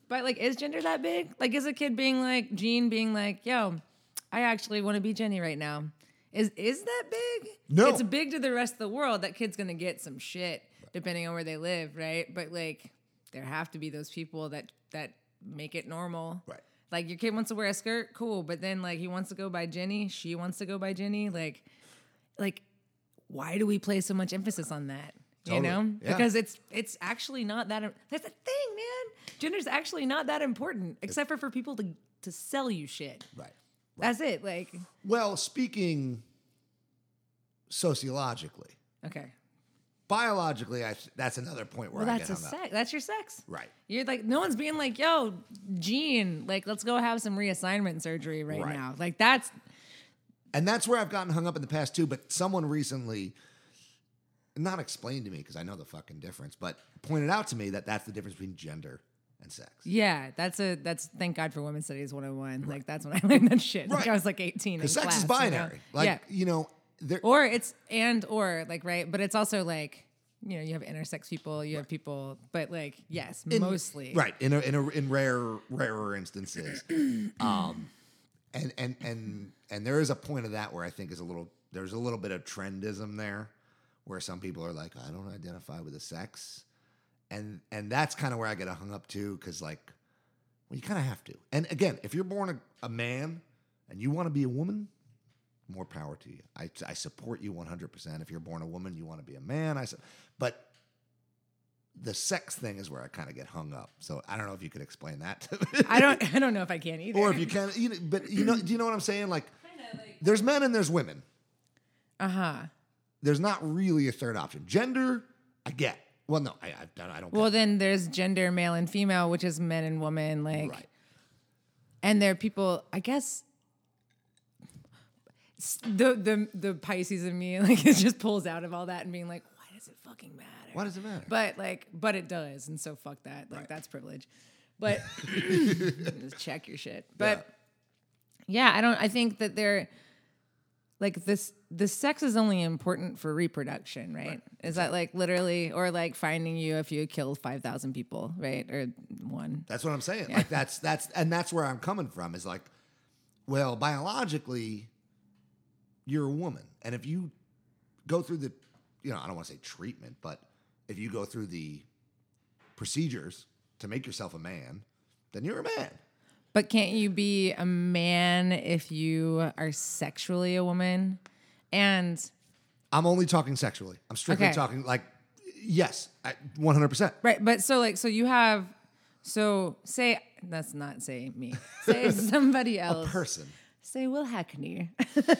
but like, is gender that big? Like, is a kid being like Gene being like, "Yo, I actually want to be Jenny right now." Is is that big? No. It's big to the rest of the world. That kid's gonna get some shit depending on where they live, right? But like, there have to be those people that that make it normal, Right. Like your kid wants to wear a skirt, cool, but then like he wants to go by Jenny, she wants to go by Jenny, like, like, why do we place so much emphasis on that? Totally. You know, Yeah. because it's it's actually not that. That's the thing, man. Gender's actually not that important, except for for people to to sell you shit. Right. That's it. Like, Well, speaking sociologically, okay, biologically, I that's another point where well, I that's get a hung up. sex. That's your sex. Right. You're like, no one's being like, yo, Gene, like, let's go have some reassignment surgery right, Right. now. Like, that's And that's where I've gotten hung up in the past too. But someone recently, not explained to me because I know the fucking difference, but pointed out to me that that's the difference between gender and sex. Yeah, that's a that's thank God for Women's Studies 101. Like that's when I learned that shit. Like Right. I was like 18. Because sex is class, you know? binary. Like, yeah. you know, there, Or it's and or like right, but it's also like you know you have intersex people, you have people, but like yes, in- mostly. right in a, in a, in rare rarer instances. Um and and and and there is a point of that where i think is a little there's a little bit of trendism there where some people are like i don't identify with the sex. And and that's kind of where i get hung up too because like well you kind of have to. And again if you're born a, a man and you want to be a woman more power to you I, I support you 100% if you're born a woman you want to be a man i su- but the sex thing is where I kind of get hung up. So I don't know if you could explain that, to me. I don't I don't know if I can either. or if you can. You know, but you know, do you know what I'm saying? Like, there's men and there's women. uh huh. There's not really a third option. Gender, I get. Well, no, I, I, don't- I don't. Well, then there's gender, male and female, which is men and women. Like, right. and there are people. I guess s- the the the Pisces in me like it just pulls out of all that and being like, why does it fucking matter? Why does it matter? But like, but it does, and so fuck that. Like that's privilege. But just check your shit. But yeah. I don't. I think that they're like this. The sex is only important for reproduction, right? Is that like literally, or like finding you if you killed five thousand people, right, or one? That's what I'm saying. Like that's that's and that's where I'm coming from. Is like, well, biologically, you're a woman, and if you go through the, you know, I don't want to say treatment, but if you go through the procedures to make yourself a man, then you're a man. But can't you be a man if you are sexually a woman? And I'm only talking sexually. I'm strictly Okay. talking like, yes, I- 100%. Right, but so like so you have so say that's not say me. Say somebody A else. person. Say Will Hackney.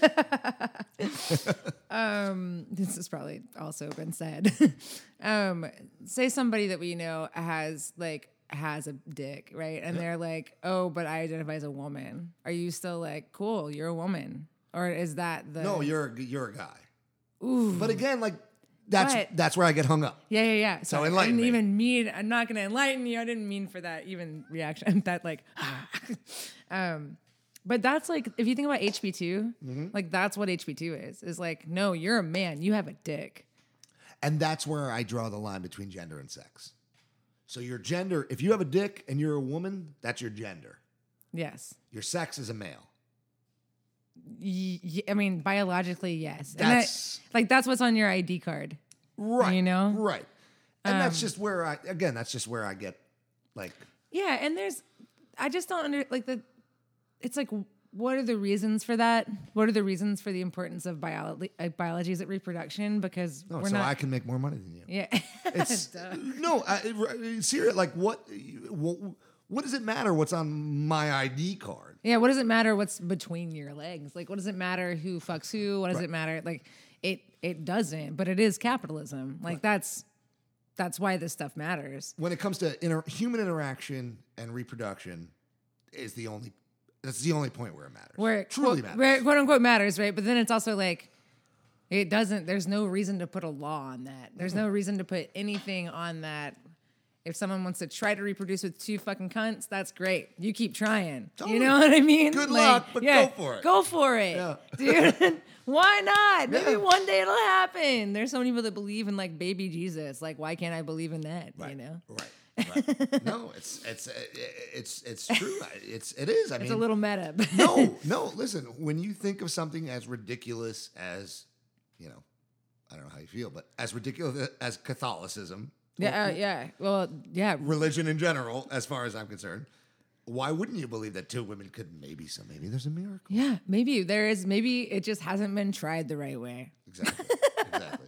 um, this has probably also been said. um, say somebody that we know has like has a dick, right? And they're like, "Oh, but I identify as a woman." Are you still like, "Cool, you're a woman," or is that the No, you're a, you're a guy. Ooh. But again, like that's But- that's where I get hung up. Yeah, yeah, yeah. So So I enlighten didn't me. even mean. I'm not going to enlighten you. I didn't mean for that even reaction. That like, um, but that's like if you think about HB 2 Mm-hmm. like that's what HB two is. Is like, no, you're a man. You have a dick. And that's where I draw the line between gender and sex. So your gender, if you have a dick and you're a woman, that's your gender. Yes. Your sex is a male. Y- I mean, biologically, yes. And that- That's- like that's what's on your ID card. Right. You know? Right. And that's just where I again, that's just where I get like Yeah, and there's, I just don't under like the. It's like, what are the reasons for that? What are the reasons for the importance of biology? Uh, biology is it reproduction? Because no, Oh, so not. I can make more money than you. yeah. It's no, I, serious. Like what, what? What does it matter? What's on my ID card? Yeah, what does it matter what's between your legs? Like what does it matter who fucks who? What does it matter? Like it it doesn't, but it is capitalism. Like that's that's why this stuff matters. When it comes to inter- human interaction and reproduction, is the only. That's the only point where it matters. Where it truly quote, matters. Where it quote unquote matters, right? But then it's also like it doesn't there's no reason to put a law on that. There's no reason to put anything on that. If someone wants to try to reproduce with two fucking cunts, that's great. You keep trying. Totally. You know what I mean? Good luck, but go for it. Go for it. Yeah. Dude. Why not? Maybe Yeah. one day it'll happen. There's so many people that believe in like baby Jesus. Like, why can't I believe in that? Right. You know? Right. no, it's it's it's it's true. It's it is. I It's mean, a little meta. no, no. Listen, when you think of something as ridiculous as, you know, I don't know how you feel, but as ridiculous as Catholicism, yeah, uh, yeah. Well, yeah. religion in general, as far as I'm concerned, why wouldn't you believe that two women could maybe so maybe there's a miracle? Yeah, maybe there is. Maybe it just hasn't been tried the right way. Exactly. exactly.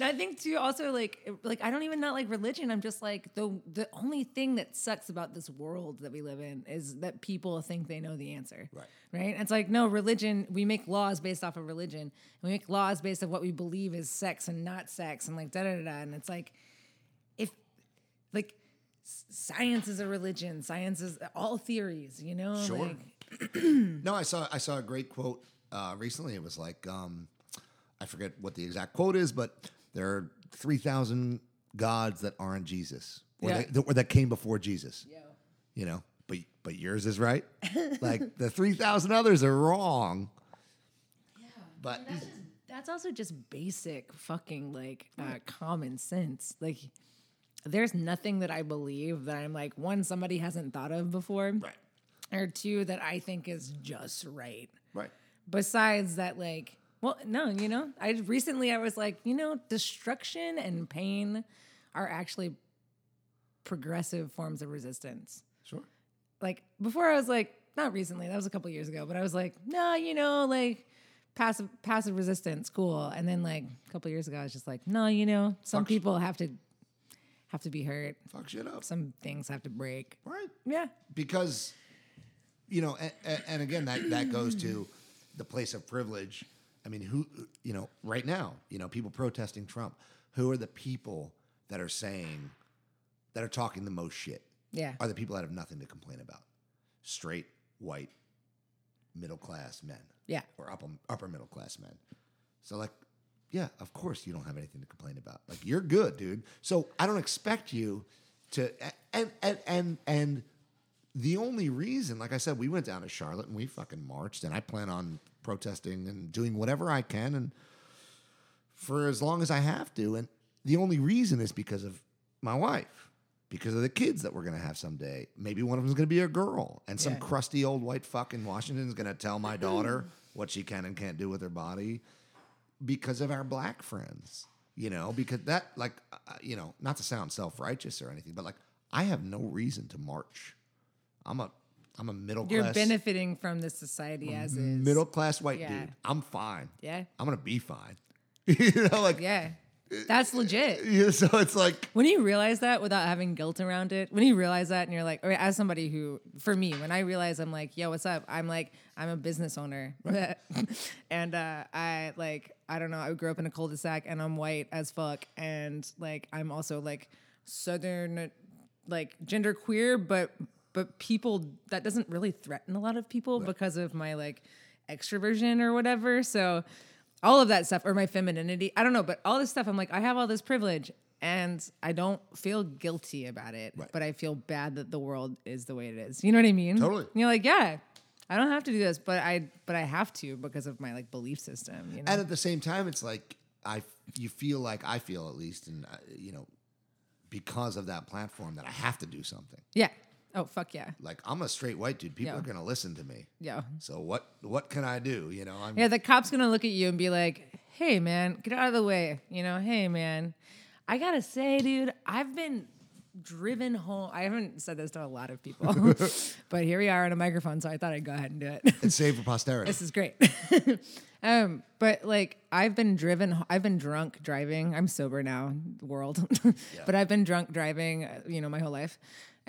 And I think too, also like, like I don't even not like religion. I'm just like the the only thing that sucks about this world that we live in is that people think they know the answer. Right. Right. It's like no religion. We make laws based off of religion. And we make laws based on what we believe is sex and not sex, and like da da da. da. And it's like, if like science is a religion, science is all theories. You know. Sure. Like, No, I saw I saw a great quote uh, recently. It was like um, I forget what the exact quote is, but there are three thousand gods that aren't Jesus, or, Yeah. that, that- or that came before Jesus. Yo. You know, but but yours is right. like the three thousand others are wrong. But That's also just basic fucking like uh, common sense. Like, there's nothing that I believe that I'm like one somebody hasn't thought of before, right, or two that I think is just right. right, Besides that, like, well, no, you know, I recently I was like, you know, destruction and pain are actually progressive forms of resistance sure. like before I was like not recently that was a couple years ago but I was like no you know like passive passive resistance cool and then like a couple years ago I was just like no you know some Fuck. people have to have to be hurt Fuck shit up. some things have to break Right. yeah because you know and, and again that that goes to the place of privilege i mean who you know right now you know people protesting trump who are the people that are saying that are talking the most shit? Yeah. Are the people that have nothing to complain about. Straight white middle class men. Yeah. Or upper, upper middle class men. So like yeah of course you don't have anything to complain about. Like you're good dude. So i don't expect you to and and and and the only reason like i said we went down to charlotte and we fucking marched and i plan on protesting and doing whatever i can and for as long as i have to. And the only reason is because of my wife because of the kids that we're going to have someday. Maybe one of them's going to be a girl and some Yeah. crusty old white fuck in washington is going to tell my daughter what she can and can't do with her body because of our black friends you know because that like uh, you know not to sound self-righteous or anything but like i have no reason to march. I'm a i'm a middle class. you're benefiting from the society as is middle class white Yeah. dude i'm fine yeah i'm gonna be fine you know like yeah That's legit. Yeah, so it's like When you realize that without having guilt around it, when you realize that and you're like, or as somebody who, for me, when I realize I'm like, yo, what's up? I'm like, I'm a business owner. and uh, I like, I don't know, I grew up in a cul-de-sac and I'm white as fuck. And like, I'm also like Southern, like gender queer, but, but people, that doesn't really threaten a lot of people because of my like extroversion or whatever. So, all of that stuff or my femininity i don't know but all this stuff i'm like i have all this privilege and i don't feel guilty about it Right. but i feel bad that the world is the way it is you know what i mean Totally. And you're like yeah i don't have to do this but i but i have to because of my like belief system you know and at the same time it's like i you feel like i feel at least and uh, you know because of that platform that i have to do something yeah oh fuck yeah. Like i'm a straight white dude. People Yeah. are gonna listen to me. Yeah. So what what can i do? You know i'm yeah the cop's gonna look at you and be like hey man get out of the way. You know hey man. I gotta say dude i've been driven home. I haven't said this to a lot of people but here we are on a microphone so i thought i'd go ahead and do it. It's saved for posterity. This is great. um, but like I've been driven, I've been drunk driving. I'm sober now, the world, but I've been drunk driving, uh, you know, my whole life,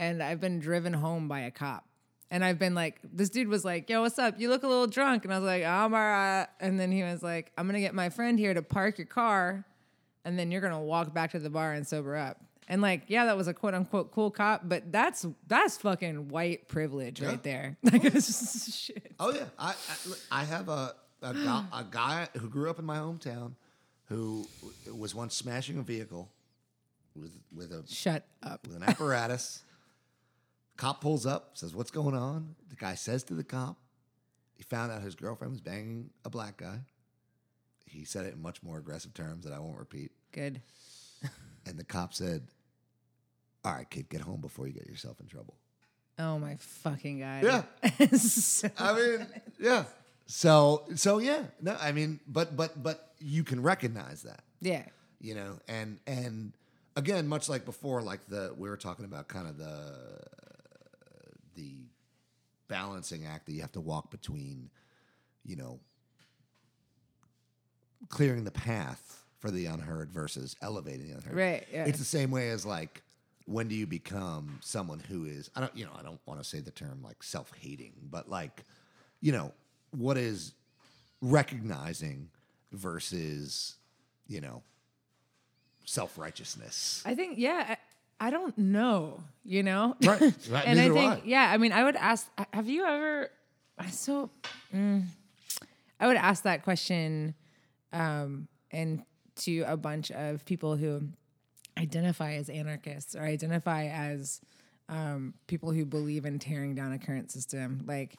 and I've been driven home by a cop. And I've been like, this dude was like, "Yo, what's up? You look a little drunk." And I was like, "I'm alright." And then he was like, "I'm gonna get my friend here to park your car, and then you're gonna walk back to the bar and sober up." And like, yeah, that was a quote unquote cool cop, but that's that's fucking white privilege right there. Like, just shit. Oh yeah, I I, I have a a guy, a guy who grew up in my hometown, who was once smashing a vehicle with with a Shut up. with an apparatus. cop pulls up, says, "What's going on?" The guy says to the cop, he found out his girlfriend was banging a black guy. He said it in much more aggressive terms that I won't repeat. Good. And the cop said, "All right, kid, get home before you get yourself in trouble." Oh my fucking god. Yeah. So- I mean, yeah. So so yeah. No, I mean, but but but you can recognize that, yeah. you know, and and again, much like before, like the we were talking about kind of the the balancing act that you have to walk between, you know, clearing the path for the unheard versus elevating the unheard. Right, yeah. It's the same way as like when do you become someone who is I don't you know I don't want to say the term like self hating, but like you know what is recognizing versus you know self righteousness. I think yeah. I, I don't know. You know. Right, right, and I think I. yeah. I mean, I would ask. Have you ever? So, mm, I would ask that question, um, and to a bunch of people who identify as anarchists or identify as um, people who believe in tearing down a current system, like,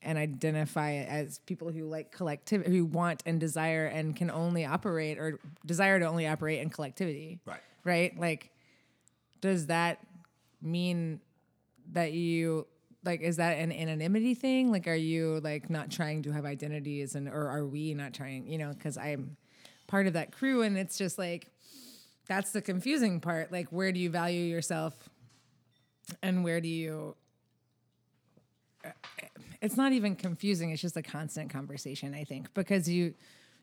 and identify as people who like collective, who want and desire and can only operate or desire to only operate in collectivity. Right. Right. Like, does that mean that you like is that an anonymity thing? Like are you like not trying to have identities and or are we not trying you know because i'm part of that crew and it's just like that's the confusing part. Like where do you value yourself and where do you uh, it's not even confusing. It's just a constant conversation i think because you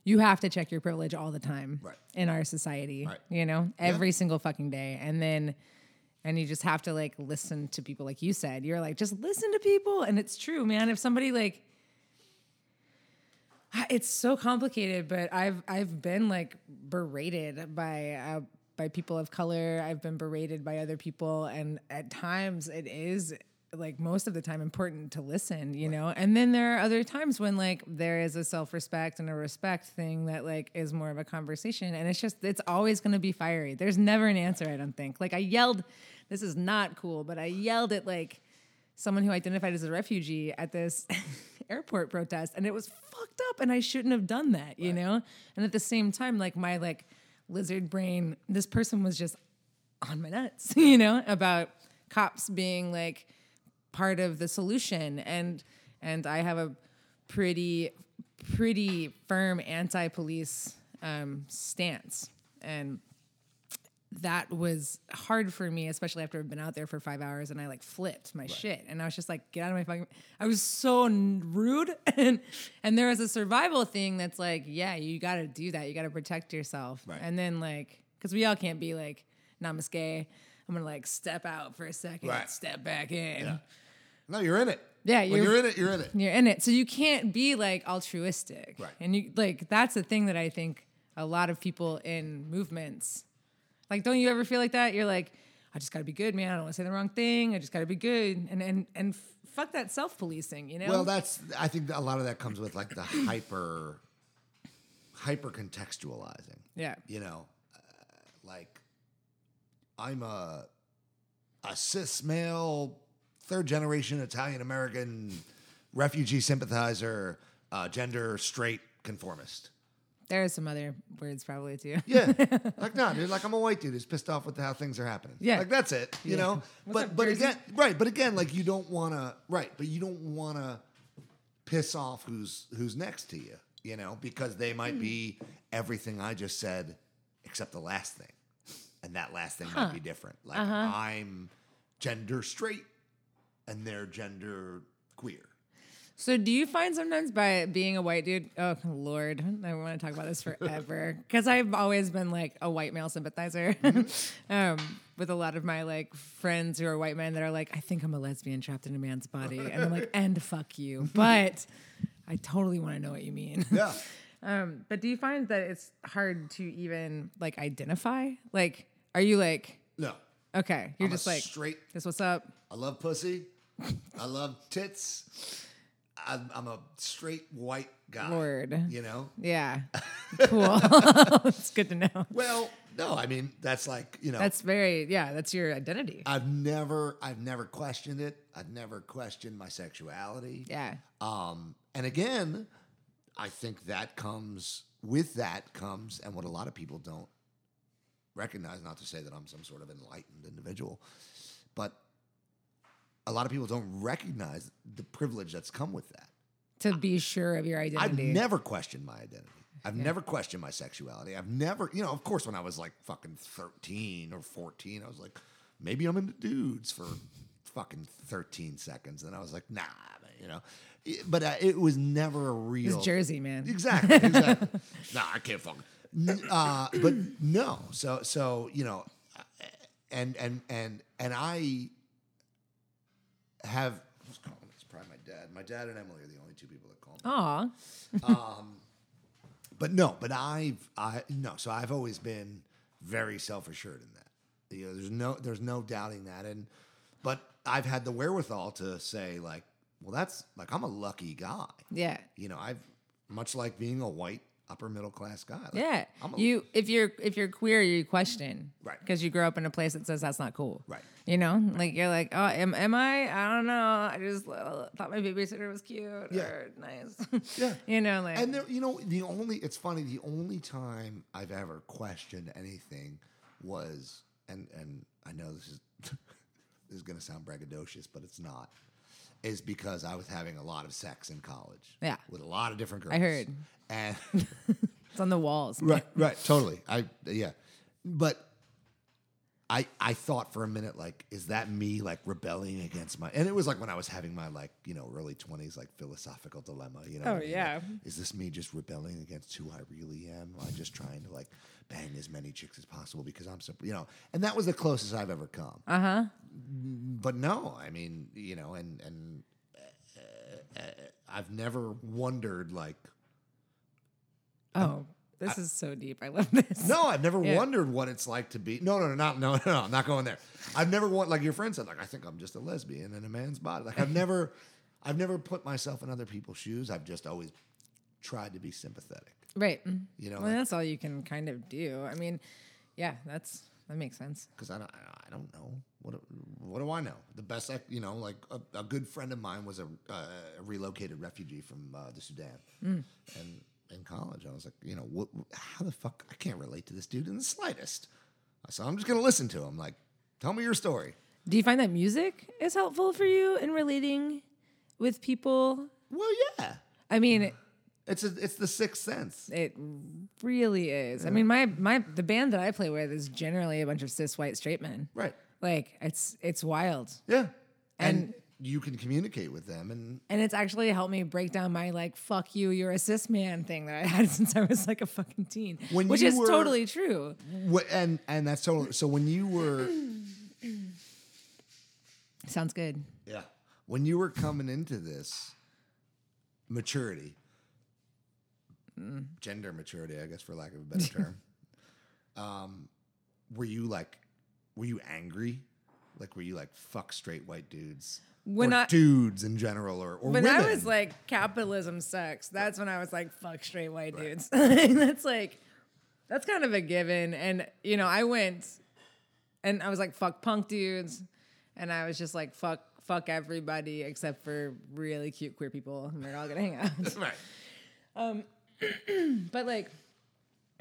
you have to check your privilege all the time Right. in our society Right. you know every single fucking day. And then and you just have to like listen to people like you said. You're like just listen to people. And it's true man. If somebody like it's so complicated but i've i've been like berated by uh, by people of color. I've been berated by other people. And at times it is like most of the time important to listen you know? And then there are other times when like there is a self-respect and a respect thing that like is more of a conversation and it's just it's always going to be fiery. There's never an answer i don't think. Like i yelled this is not cool but i yelled at like someone who identified as a refugee at this airport protest and it was fucked up and I shouldn't have done that, you know? And at the same time like my like lizard brain this person was just on my nuts, you know, about cops being like part of the solution and and I have a pretty pretty firm anti-police um stance and that was hard for me, especially after I've been out there for five hours and I like flipped my shit. And I was just like, get out of my fucking. I was so n- rude. and and there was a survival thing that's like, yeah, you got to do that. You got to protect yourself. Right. And then like, because we all can't be like, namaste. I'm gonna like step out for a second, Right. step back in. No, you're in it. Yeah, you're- you're in it. You're in it. You're in it. So you can't be like altruistic. Right. And you like that's the thing that I think a lot of people in movements like don't you ever feel like that? You're like, I just gotta be good, man. I don't wanna say the wrong thing. I just gotta be good. And and and fuck that self policing, you know? Well, that's. I think a lot of that comes with like the hyper, hyper contextualizing. yeah. You know, uh, like I'm a a cis male, third generation Italian American refugee sympathizer, uh, gender straight conformist. There are some other words probably too. Yeah, like no, dude. Like I'm a white dude who's pissed off with how things are happening. Yeah. like that's it. You Yeah. know. What's but up, but Jersey? again, right. But again, like you don't want to. Right. But you don't want to piss off who's who's next to you. You know, because they might be everything I just said, except the last thing, and that last thing might be different. Like Uh-huh. I'm gender straight, and they're gender queer. So do you find sometimes by being a white dude, oh lord, I want to talk about this forever because I've always been like a white male sympathizer um, with a lot of my like friends who are white men that are like, I think I'm a lesbian trapped in a man's body, and I'm like, and fuck you, but I totally want to know what you mean. Yeah. Um, but do you find that it's hard to even like identify? Like, are you like, No. okay, you're I'm a just like, straight this what's up? I love pussy. I love tits. I'm, I'm a straight white guy. Lord. You know? Yeah, cool. it's good to know. Well, no, I mean, that's like, you know, That's very yeah. That's your identity. I've never, I've never questioned it. I've never questioned my sexuality. Yeah. Um, and again, I think that comes with that comes, and what a lot of people don't recognize, not to say that I'm some sort of enlightened individual, but a lot of people don't recognize the privilege that's come with that. To be sure of your identity. I've never questioned my identity. I've never questioned my sexuality. I've never, you know, of course, when I was like fucking 13 or 14, I was like, maybe I'm into dudes for fucking 13 seconds. And I was like, nah, you know, but uh, it was never a real. It's Jersey, man. Exactly. exactly. nah, I can't fucking. Uh, but no. So so you know, and and and and I have. Who's calling? It's probably my dad. My dad and Emily are the only two people that call me. Aw. But no, but I've I no. So I've always been very self assured in that. You know, there's no there's no doubting that. And but I've had the wherewithal to say like, well, that's like I'm a lucky guy. Yeah. You know, I've much like being a white upper middle class guy. Like, Yeah. I'm a- you if you're if you're queer, you question. Right. Because you grow up in a place that says that's not cool. Right. You know? Like you're like, oh, am, am I? I don't know. I just uh, thought my babysitter was cute Yeah. or nice. Yeah. you know, like And there, you know, the only it's funny. The only time I've ever questioned anything was, and and I know this is this is going to sound braggadocious, but it's not. Is because I was having a lot of sex in college. Yeah. with a lot of different girls. I heard. and it's on the walls. right, right, totally. I yeah, but I I thought for a minute like, is that me like rebelling against my? And it was like when I was having my like you know early twenties like philosophical dilemma. You know? Oh, I mean? yeah. Like, is this me just rebelling against who I really am? Am I just trying to like bang as many chicks as possible because I'm so you know? And that was the closest I've ever come. Uh huh. But no, I mean you know, and and uh, uh, I've never wondered like. Oh, this is so deep. I love this. No, I've never Yeah. wondered what it's like to be. No, no, no, not, no, no, no, I'm not going there. I've never want like your friend said, like I think I'm just a lesbian in a man's body. Like I've never, I've never put myself in other people's shoes. I've just always tried to be sympathetic. Right. You know, well, like- that's all you can kind of do. I mean, yeah, that's that makes sense. because I don't, I don't know what, do- what do I know? The best, I, you know, like a, a good friend of mine was a, uh, a relocated refugee from uh, the Sudan, and in college, I was like, you know, what, how the fuck I can't relate to this dude in the slightest. So I'm just gonna listen to him. Like, tell me your story. Do you find that music is helpful for you in relating with people? Well, yeah. I mean, It's a, it's the sixth sense. It really is. I mean, my my the band that I play with is generally a bunch of cis white straight men. Right. Like it's it's wild. Yeah. And, And- you can communicate with them and And it's actually helped me break down my like fuck you, you're a cis man thing that I had since I was like a fucking teen. When which is were- totally true. wh- and and that's totally so when you were Sounds good. yeah when you were coming into this maturity gender maturity i guess for lack of a better term um were you like were you angry like were you like fuck straight white dudes When or I- dudes in general or, or When women. I was like, capitalism sucks, that's when I was like, fuck straight white dudes. that's like, that's kind of a given. And, you know, I went and I was like, fuck punk dudes. And I was just like, fuck, fuck everybody except for really cute queer people. And we're all gonna hang out. right but like,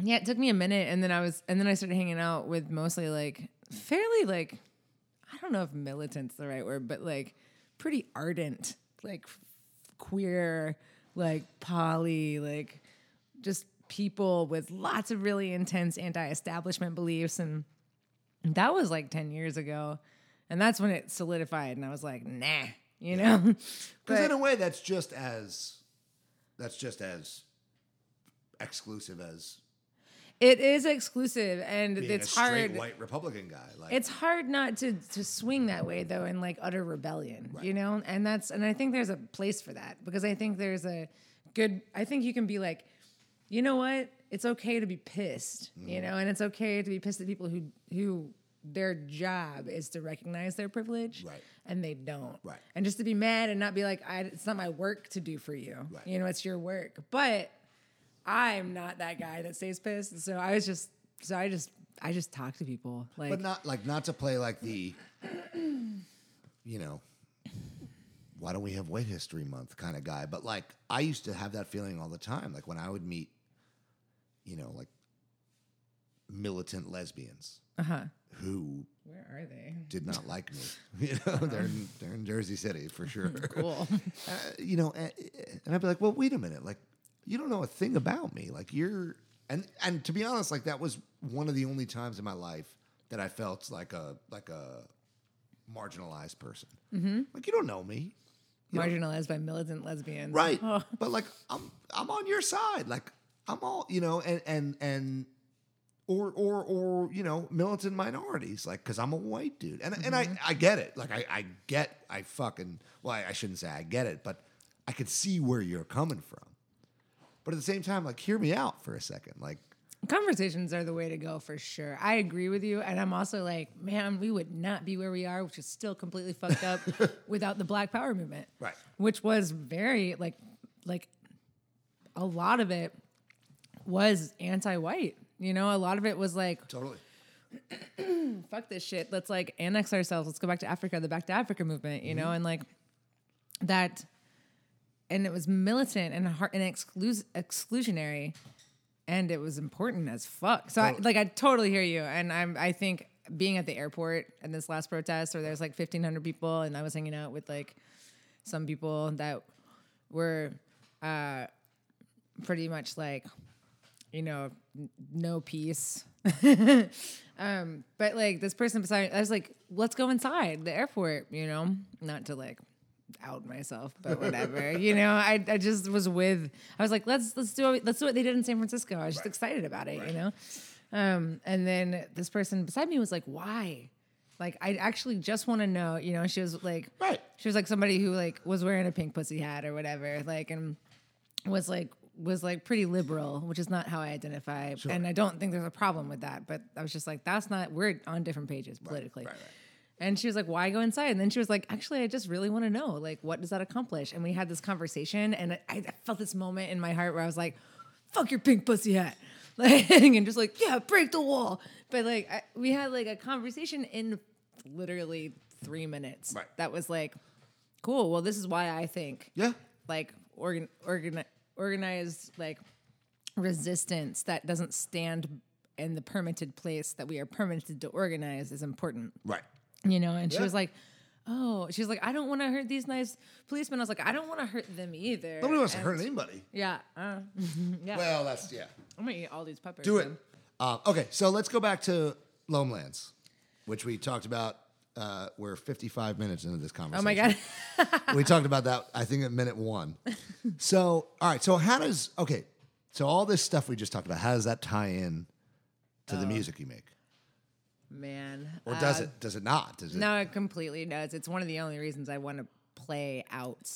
yeah, it took me a minute. And then I was, and then I started hanging out with mostly like fairly like, I don't know if militant's the right word, but like pretty ardent, like queer, like poly, like just people with lots of really intense anti-establishment beliefs and that was like 10 years ago and that's when it solidified and i was like nah you know because in a way that's just as that's just as exclusive as it is exclusive and it's a straight hard white republican guy like it's hard not to to swing that way though in like utter rebellion you know and that's and i think there's a place for that because i think there's a good i think you can be like you know what it's okay to be pissed Mm-hmm. you know and it's okay to be pissed at people who who their job is to recognize their privilege Right. and they don't Right. and just to be mad and not be like I, it's not my work to do for you Right. you know it's your work but i'm not that guy that stays pissed. So i was just so i just i just talk to people like but not like not to play like the you know why don't we have white history month kind of guy but like i used to have that feeling all the time. Like when i would meet you know like militant lesbians uh-huh. who where are they? did not like me. You know they're in, they're in jersey city for sure. Cool. Uh, you know, and, and I'd be like, well, wait a minute, like you don't know a thing about me, like you're, and and to be honest, like that was one of the only times in my life that I felt like a like a marginalized person. Mm-hmm. Like you don't know me, You know? marginalized by militant lesbians. right? Oh. But like I'm I'm on your side, like I'm all you know, and and and. Or, or, or, you know, militant minorities, like, cause I'm a white dude, and and I, I get it. Like, I, I get, I fucking, well, I, I shouldn't say I get it, but I could see where you're coming from. But at the same time, like, hear me out for a second. Like, Conversations are the way to go for sure. I agree with you. And I'm also like, man, we would not be where we are, which is still completely fucked up without the Black Power movement. Right. Which was very like like a lot of it was anti-white. You know, a lot of it was like, totally. fuck this shit. Let's like annex ourselves. Let's go back to Africa, the back to Africa movement, you know, mm-hmm. and like that. And it was militant and hard and exclus- exclusionary, and it was important as fuck. So, I, like, I totally hear you, and I'm. I think being at the airport and this last protest, where there's like 1,500 people, and I was hanging out with like some people that were uh, pretty much like, you know, n- no peace. Um, but like this person beside me, I was like, let's go inside the airport, you know, not to like out myself, but whatever, you know, I, I just was with, I was like, let's, let's do it. Let's do what they did in San Francisco. I was just excited about it, you know? Um, and then this person beside me was like, why? Like, I actually just want to know, you know, she was like, Right. she was like somebody who like was wearing a pink pussy hat or whatever, like, and was like was like pretty liberal, which is not how I identify, and I don't think there's a problem with that. But I was just like, that's not. We're on different pages politically. right, right. And she was like, "Why go inside?" And then she was like, "Actually, I just really want to know, like, what does that accomplish?" And we had this conversation, and I, I felt this moment in my heart where I was like, "Fuck your pink pussy hat," like, and just like, "Yeah, break the wall." But like, I, we had like a conversation in literally three minutes. Right. That was like, cool. Well, this is why I think Yeah. like organ, organ, organized like resistance that doesn't stand in the permitted place that we are permitted to organize is important Right. You know and she was like oh, she's like, I don't want to hurt these nice policemen. I was like, I don't want to hurt them either. Nobody wants to hurt anybody. Yeah. Uh, yeah. Well, that's yeah. I'm gonna eat all these peppers. Do it. Uh, okay, so let's go back to Loamlands, which we talked about. Uh, we're 55 minutes into this conversation. Oh my god. we talked about that, I think, at minute one. So, all right. So, how does, okay, so all this stuff we just talked about, how does that tie in to Oh. the music you make? Man. Or does Uh, it? Does it not? Does it? No, it completely does. It's one of the only reasons I want to play out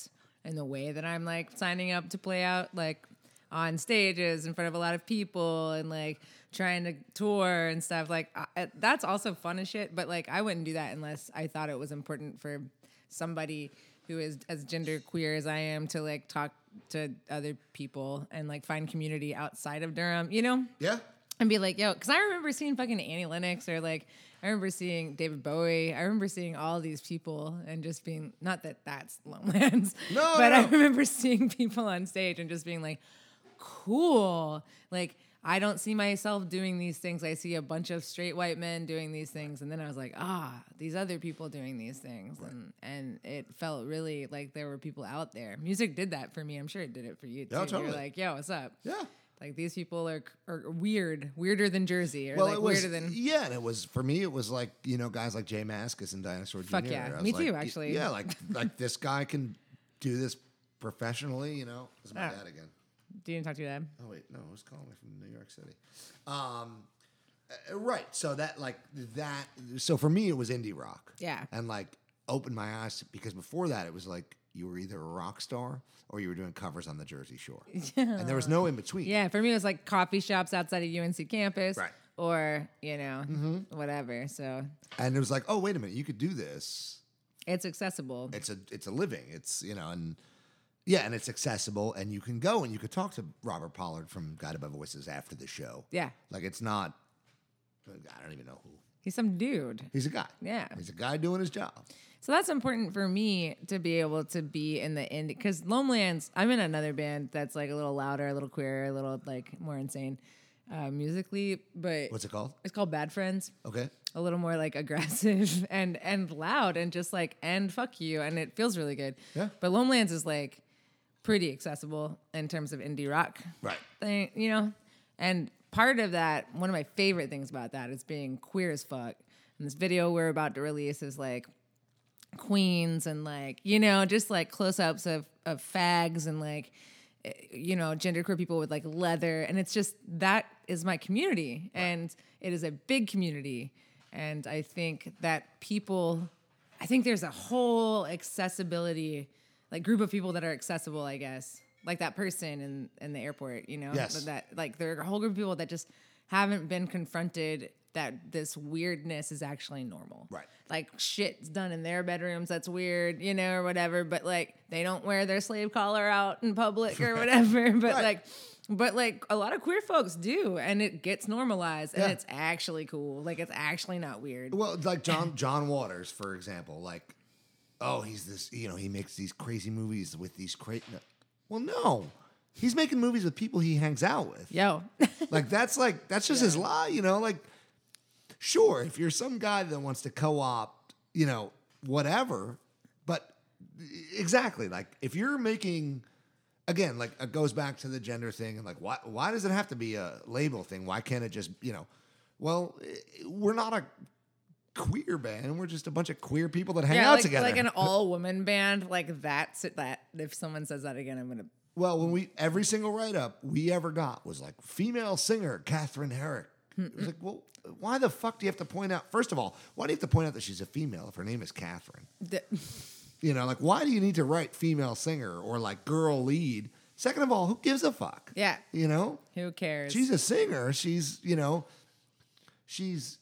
in the way that I'm like signing up to play out, like on stages in front of a lot of people and like trying to tour and stuff. Like I, that's also fun as shit. But like I wouldn't do that unless I thought it was important for somebody who is as gender queer as I am to like talk to other people and like find community outside of Durham. You know? Yeah. And be like, yo, because I remember seeing fucking Annie Lennox or like I remember seeing David Bowie. I remember seeing all these people and just being not that that's Loamlands, No, but no, I remember seeing people on stage and just being like, cool. Like I don't see myself doing these things. I see a bunch of straight white men doing these things, and then I was like, ah, these other people doing these things, and and it felt really like there were people out there. Music did that for me. I'm sure it did it for you too. Yeah, totally. You're like, yo, what's up? Yeah. Like these people are, are weird, weirder than Jersey, or Well, like it was, weirder than. yeah, and it was for me. It was like you know guys like J Mascis and Dinosaur Fuck Jr. yeah. Me like, too, actually. Yeah, like like this guy can do this professionally. You know, this is my Ah. dad again. Do you even talk to your dad? Oh wait, no, was calling me from New York City. Um, uh, right. So that like that. So for me, it was indie rock. Yeah. and like opened my eyes because before that, it was like you were either a rock star or you were doing covers on the Jersey Shore, and there was no in between. Yeah, for me it was like coffee shops outside of UNC campus, Right. Or you know, mm-hmm. whatever. So and it was like, oh wait a minute, you could do this. it's accessible. It's a it's a living. It's you know and. Yeah, and it's accessible, and you can go and you could talk to Robert Pollard from Guided by Voices after the show. Yeah. like it's not. I don't even know who. He's some dude. He's a guy. Yeah. he's a guy doing his job. So that's important for me to be able to be in the indie because Loamlands. I'm in another band that's like a little louder, a little queer, a little like more insane uh, musically, but What's it called? it's called Bad Friends. Okay. a little more like aggressive and and loud and just like and fuck you and it feels really good. Yeah. But Loamlands is like pretty accessible in terms of indie rock. Right. Thing, you know? And part of that, one of my favorite things about that is being queer as fuck. And this video we're about to release is like queens and like, you know, just like close ups of of fags and like eh, you know, genderqueer people with like leather. And it's just that is my community. And it is a big community. And I think that people, I think there's a whole accessibility, like group of people that are accessible, I guess. Like that person in, in the airport, you know? Yes. That like there are a whole group of people that just haven't been confronted that this weirdness is actually normal. Right. Like shit's done in their bedrooms that's weird, you know, or whatever, but like they don't wear their slave collar out in public or whatever. But Right. like but like a lot of queer folks do and it gets normalized and Yeah. it's actually cool. Like it's actually not weird. Well, like John John Waters, for example, like, oh, he's this, you know, he makes these crazy movies with these crazy. Well, no, he's making movies with people he hangs out with. Yo. Like that's like that's just his lie, you know. Like, sure, if you're some guy that wants to co-opt, you know, whatever, but exactly like if you're making. Again, like it goes back to the gender thing, and like, why why does it have to be a label thing? Why can't it just, you know, well, we're not a queer band. We're just a bunch of queer people that hang yeah, out like, together. like an all woman band, like that's it that if someone says that again, I'm gonna well, when we every single write up we ever got was like female singer Catherine Herrick. It was like, well, why the fuck do you have to point out? First of all, why do you have to point out that she's a female if her name is Catherine? d- You know, like why do you need to write female singer or like girl lead? Second of all, who gives a fuck? Yeah. You know, who cares? she's a singer. She's you know, she's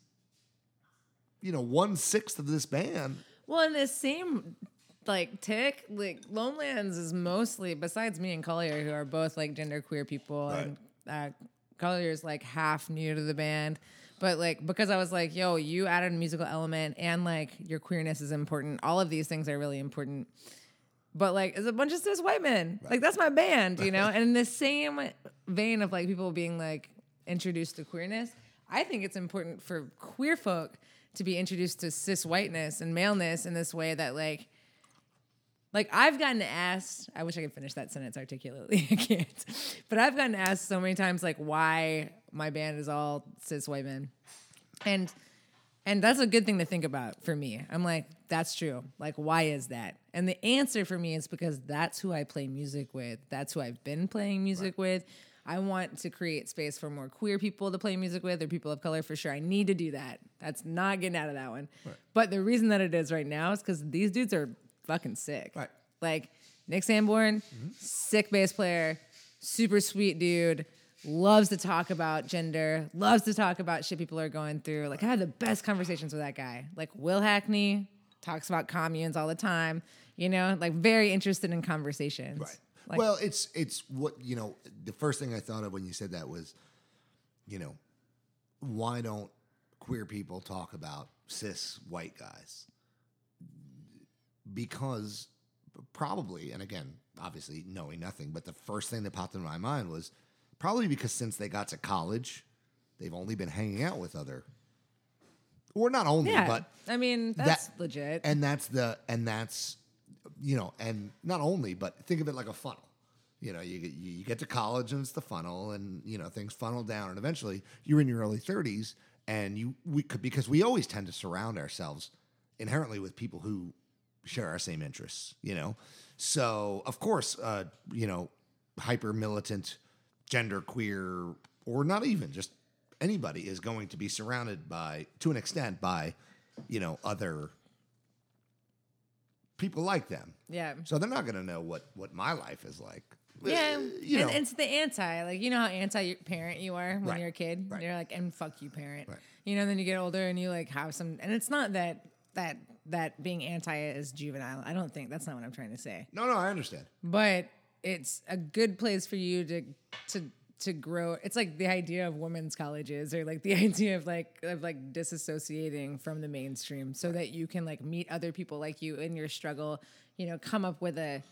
you know one sixth of this band. Well, in the same like tick, like Loamlands is mostly besides me and Collier, who are both like gender queer people, and uh, Collier's like half new to the band. But like because I was like, yo, you added a musical element and like your queerness is important. All of these things are really important. But like it's a bunch of cis white men. Like that's my band, you know? and in the same vein of like people being like introduced to queerness, I think it's important for queer folk to be introduced to cis whiteness and maleness in this way that like like I've gotten asked, I wish I could finish that sentence articulately. I can't. But I've gotten asked so many times like why my band is all cis white men. And and that's a good thing to think about for me. I'm like, that's true. Like, why is that? And the answer for me is because that's who I play music with. That's who I've been playing music with. I want to create space for more queer people to play music with or people of color for sure. I need to do that. That's not getting out of that one. But the reason that it is right now is because these dudes are fucking sick. Right. Like Nick Sanborn, sick bass player, super sweet dude, loves to talk about gender, loves to talk about shit people are going through. Like I had the best conversations with that guy. Like Will Hackney talks about communes all the time. You know, like very interested in conversations. Right. Like, well, it's it's what you know. The first thing I thought of when you said that was, you know, why don't queer people talk about cis white guys? Because probably, and again, obviously knowing nothing, but the first thing that popped into my mind was probably because since they got to college, they've only been hanging out with other, or not only, yeah. but I mean, that's legit. and that's the and that's you know and not only but think of it like a funnel you know you you get to college and it's the funnel and you know things funnel down and eventually you're in your early 30s and you we could because we always tend to surround ourselves inherently with people who share our same interests you know so of course uh you know hyper militant gender queer or not even just anybody is going to be surrounded by to an extent by you know other people like them. yeah. So they're not going to know what what my life is like. Yeah, Uh, you know. and it's the anti, like you know how anti parent you are when Right. you're a kid. Right. You're like, and fuck you, parent. Right. You know, then you get older and you like have some, and it's not that that that being anti is juvenile. I don't think that's not what I'm trying to say. no, no, I understand. But it's a good place for you to to to grow. It's like the idea of women's colleges, or like the idea of like of like disassociating from the mainstream, so that you can like meet other people like you in your struggle. You know, come up with a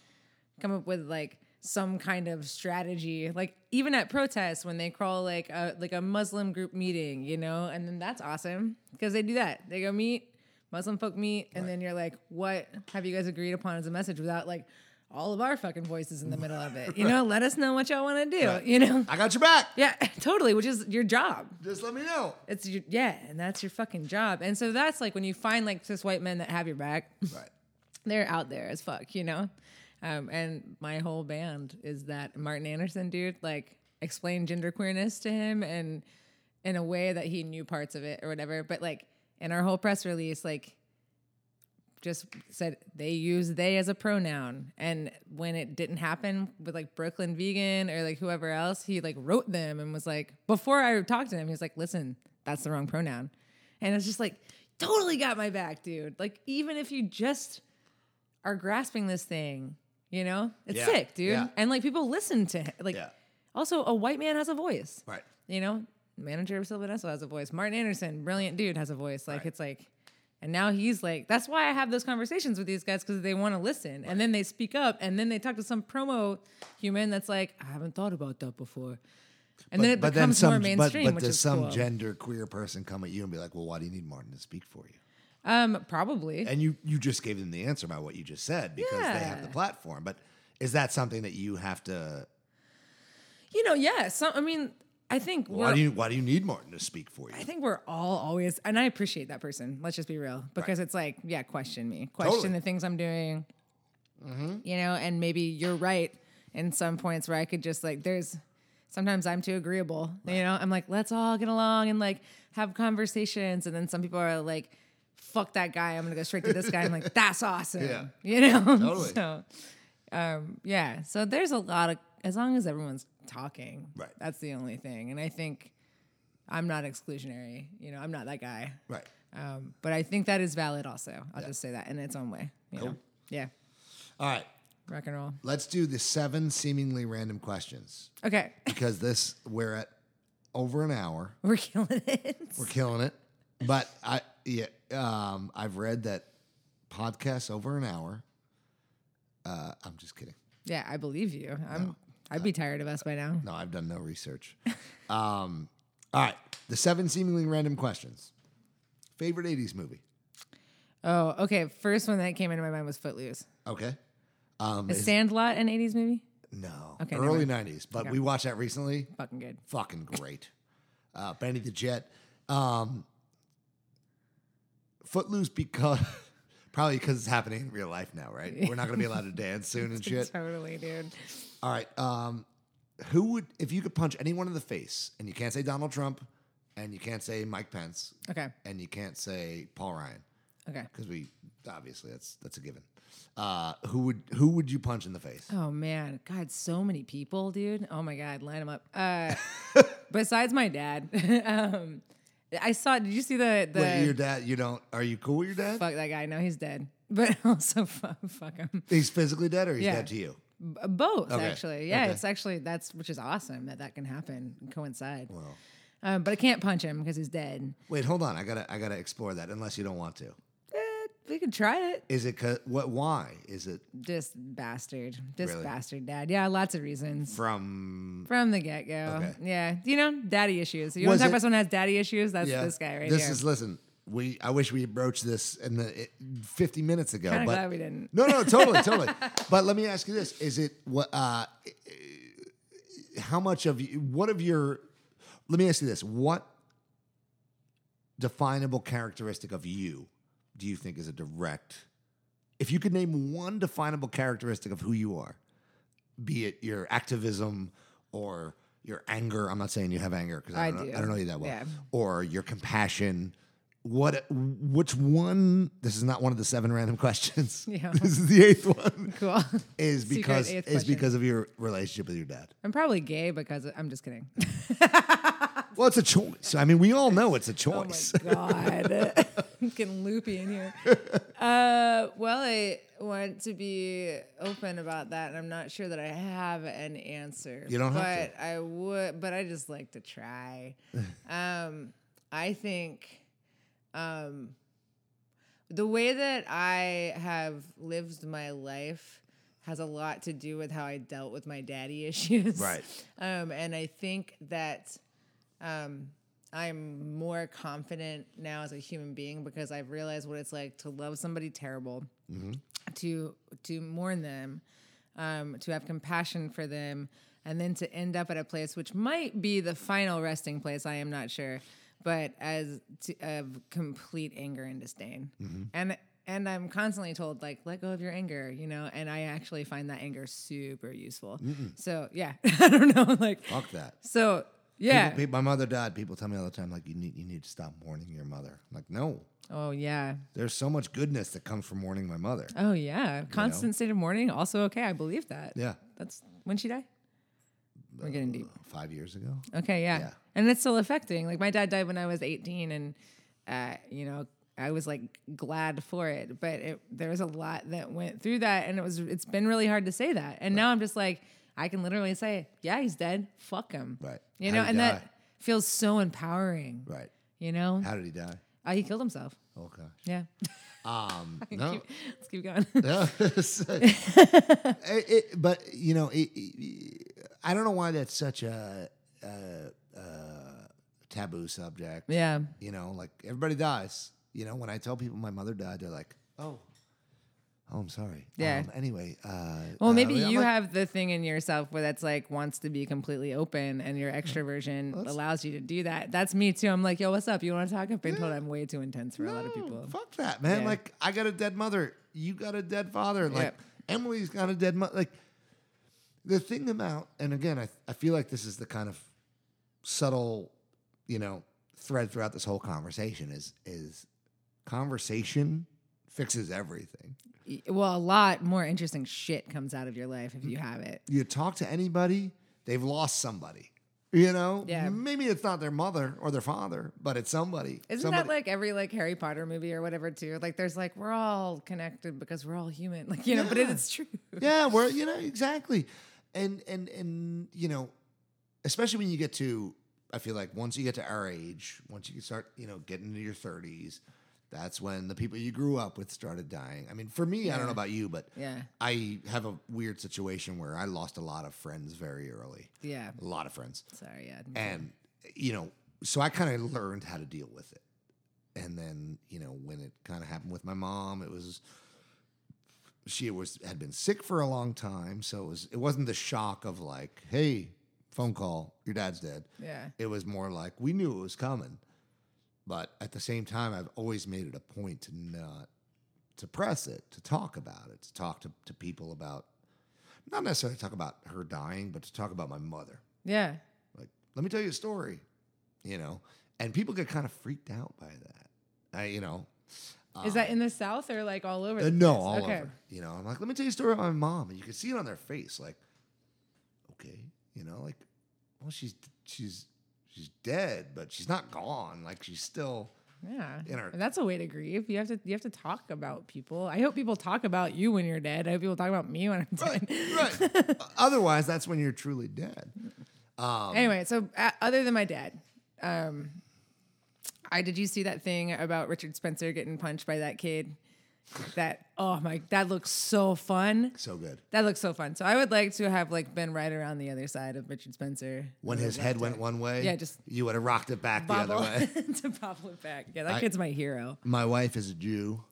come up with like some kind of strategy like even at protests when they call like a like a muslim group meeting you know and then that's awesome because they do that they go meet muslim folk meet and then you're like what have you guys agreed upon as a message without like all of our fucking voices in the middle of it you know let us know what y'all want to do Right. you know I got your back. yeah totally which is your job Just let me know. it's your yeah and that's your fucking job and so that's like when you find like cis white men that have your back Right. they're out there as fuck, you know? Um, and my whole band is that Martin Anderson dude, like, explained gender queerness to him and in a way that he knew parts of it or whatever. But, like, in our whole press release, like, just said they use they as a pronoun. And when it didn't happen with like Brooklyn Vegan or like whoever else, he like wrote them and was like, before I talked to him, he was like, listen, that's the wrong pronoun. And it's just like, totally got my back, dude. Like, even if you just are grasping this thing, you know, it's Yeah, sick, dude. yeah. And like people listen to him. Like, Yeah. also, a white man has a voice. Right. You know, manager of Sylvan Esso has a voice. Martin Anderson, brilliant dude, has a voice. Like, Right. it's like, and now he's like, that's why I have those conversations with these guys because they want to listen. And then they speak up and then they talk to some promo human that's like, I haven't thought about that before. And then it becomes more mainstream, but, but does some cool. gender queer person come at you and be like, "Well, why do you need Martin to speak for you?" um, probably. And you you just gave them the answer by what you just said because they have the platform. But is that something that you have to? you know, yeah. So, I mean, I think Why do you why do you need Martin to speak for you? I think we're all always, and I appreciate that person. Let's just be real, because it's like, yeah, question me, question Totally. the things I'm doing, you know, and maybe you're right in some points where I could just like, there's sometimes I'm too agreeable, you know. I'm like, let's all get along and like have conversations, and then some people are like, fuck that guy, I'm gonna go straight to this guy. I'm like, that's awesome, Yeah. you know. Totally. so, um, yeah, so there's a lot of as long as everyone's talking, Right. That's the only thing, and I think. I'm not exclusionary. You know, I'm not that guy. Right. Um, but I think that is valid also. I'll just say that in its own way. You know? Yeah. All right. Rock and roll. Let's do the seven seemingly random questions Okay. because this we're at over an hour. We're killing it. We're killing it. But I yeah, um, I've read that podcasts over an hour. Uh, I'm just kidding. yeah, I believe you. I'm I'd be tired of us by now. No, I've done no research. um, all right, the seven seemingly random questions. Favorite '80s movie? Oh, okay. First one that came into my mind was Footloose. Okay. Um, Is is- Sandlot an 80s movie? no, Okay, early '90s, but we watched that recently. Fucking good. Fucking great. uh, Benny the Jet. Um, Footloose because probably because it's happening in real life now, right? We're not going to be allowed to dance soon and shit. Totally, dude. All right. Um, who would if you could punch anyone in the face, and you can't say Donald Trump, and you can't say Mike Pence, Okay. and you can't say Paul Ryan, Okay. because we obviously that's that's a given. Uh, who would who would you punch in the face? Oh man, God, so many people, dude. Oh my God, line them up. Uh, besides my dad, um, I saw. Did you see the the Wait, your dad? You don't? Are you cool with your dad? fuck that guy? No, he's dead. But also fuck, fuck him. He's physically dead, or he's Yeah. dead to you? B- Both Okay. actually. Yeah, Okay. it's actually that's which is awesome that that can happen and coincide. Well, Um, but I can't punch him because he's dead. wait, hold on. I gotta I gotta explore that. Unless you don't want to. We could try it. Is it 'cause- what? Why is it Just bastard. Just Really? bastard dad. Yeah, lots of reasons. from? From the get go. Okay. Yeah. You know, daddy issues. You want Was to talk it- about someone who has daddy issues? That's this guy right here. this here. is listen. We I wish we had broached this in the it, 50 minutes ago, Kinda but glad we didn't. no, no, totally, totally. But let me ask you this: Is it what? Uh, how much of you? What of your? Let me ask you this: What definable characteristic of you do you think is a direct? If you could name one definable characteristic of who you are, be it your activism or your anger. I'm not saying you have anger because I, I don't know, do. I don't know you that well. Yeah. Or your compassion. What? Which one? This is not one of the seven random questions. Yeah. This is the eighth one. Cool. Is because is question. because of your relationship with your dad. I'm probably gay because of, I'm just kidding. Well, it's a choice. I mean, we all know it's a choice. Oh my god, getting loopy in here. Uh, well, I want to be open about that, and I'm not sure that I have an answer. You don't but have to. I would, but I just like to try. um, I think, um, the way that I have lived my life has a lot to do with how I dealt with my daddy issues. Right. Um, and I think that um, I'm more confident now as a human being because I've realized what it's like to love somebody terrible, to to mourn them, um, to have compassion for them, and then to end up at a place which might be the final resting place. I am not sure, but as to, of complete anger and disdain, and. And I'm constantly told, like, let go of your anger, you know, and I actually find that anger super useful. So, yeah, I don't know. Like, Fuck that. so, yeah. People- people- my mother died. People tell me all the time, like, you need you need to stop mourning your mother. I'm like, no. Oh yeah. There's so much goodness that comes from mourning my mother. Oh yeah. Constant state of mourning. Also okay. I believe that. Yeah. That's when she died. We're getting deep. Five years ago. Okay. Yeah. yeah. And it's still affecting. Like my dad died when I was 18, and uh, you know I was like glad for it, but it, there was a lot that went through that, and it was it's been really hard to say that. And now I'm just like I can literally say, yeah, he's dead. Fuck him. Right. You know, and die? that feels so empowering. Right. You know. How did he die? Oh, he killed himself. Oh gosh. Yeah. Um, no. Keep- let's keep going. No. It- it- but you know, it- I don't know why that's such a, a, a taboo subject. yeah. You know, like everybody dies. You know, when I tell people my mother died, they're like, "Oh, oh, I'm sorry." Yeah. Um, anyway. Uh, Well, uh, maybe I'm you like, have the thing in yourself where that's like wants to be completely open, and your extroversion allows you to do that. That's me too. I'm like, yo, what's up? You want to talk? I've been told I'm way too intense for a lot of people. Fuck that, man. Yeah. Like I got a dead mother. You got a dead father. Like Yep. Emily's got a dead mother. Like the thing about, and again, I I feel like this is the kind of subtle, you know, thread throughout this whole conversation is is conversation fixes everything. Well, a lot more interesting shit comes out of your life if you have it. You talk to anybody, they've lost somebody. You know, Yeah. Maybe it's not their mother or their father, but it's somebody. Isn't somebody. that like every like Harry Potter movie or whatever too? Like, there's like we're all connected because we're all human. Like, you know, but Yeah. it's true. yeah, we're you know exactly, and and and you know, especially when you get to, I feel like once you get to our age, once you start, you know, getting into your thirties, that's when the people you grew up with started dying. I mean, for me, I don't know about you, but Yeah. I have a weird situation where I lost a lot of friends very early, Yeah. a lot of friends, Sorry. Yeah. and you know, so I kind of learned how to deal with it. and then you know when it kind of happened with my mom, it was she was had been sick for a long time, so it was it wasn't the shock of like, hey, phone call, your dad's dead. Yeah. It was more like we knew it was coming, but at the same time, I've always made it a point to not suppress it, to talk about it, to talk to, to people about, not necessarily talk about her dying, but to talk about my mother. Yeah. Like, let me tell you a story, you know, and people get kind of freaked out by that. I, you know, Is that in the South or like all over? uh, no, place? all okay. over. You know, I'm like, let me tell you a story about my mom, and you can see it on their face, like, okay, you know, like, well, she's she's she's dead, but she's not gone. Like, she's still. Yeah. In our- That's a way to grieve. You have to you have to talk about people. I hope people talk about you when you're dead. I hope people talk about me when I'm dead. Right, right. Otherwise, that's when you're truly dead. Um, Anyway, so uh, other than my dad, um, I did you see that thing about Richard Spencer getting punched by that kid? That oh my, that looks so fun. So good. That looks so fun. So I would like to have like been right around the other side of Richard Spencer. When his head went one way, Yeah, just you would have rocked it back the other way. to bobble it back. Yeah, that I- kid's my hero. My wife is a Jew,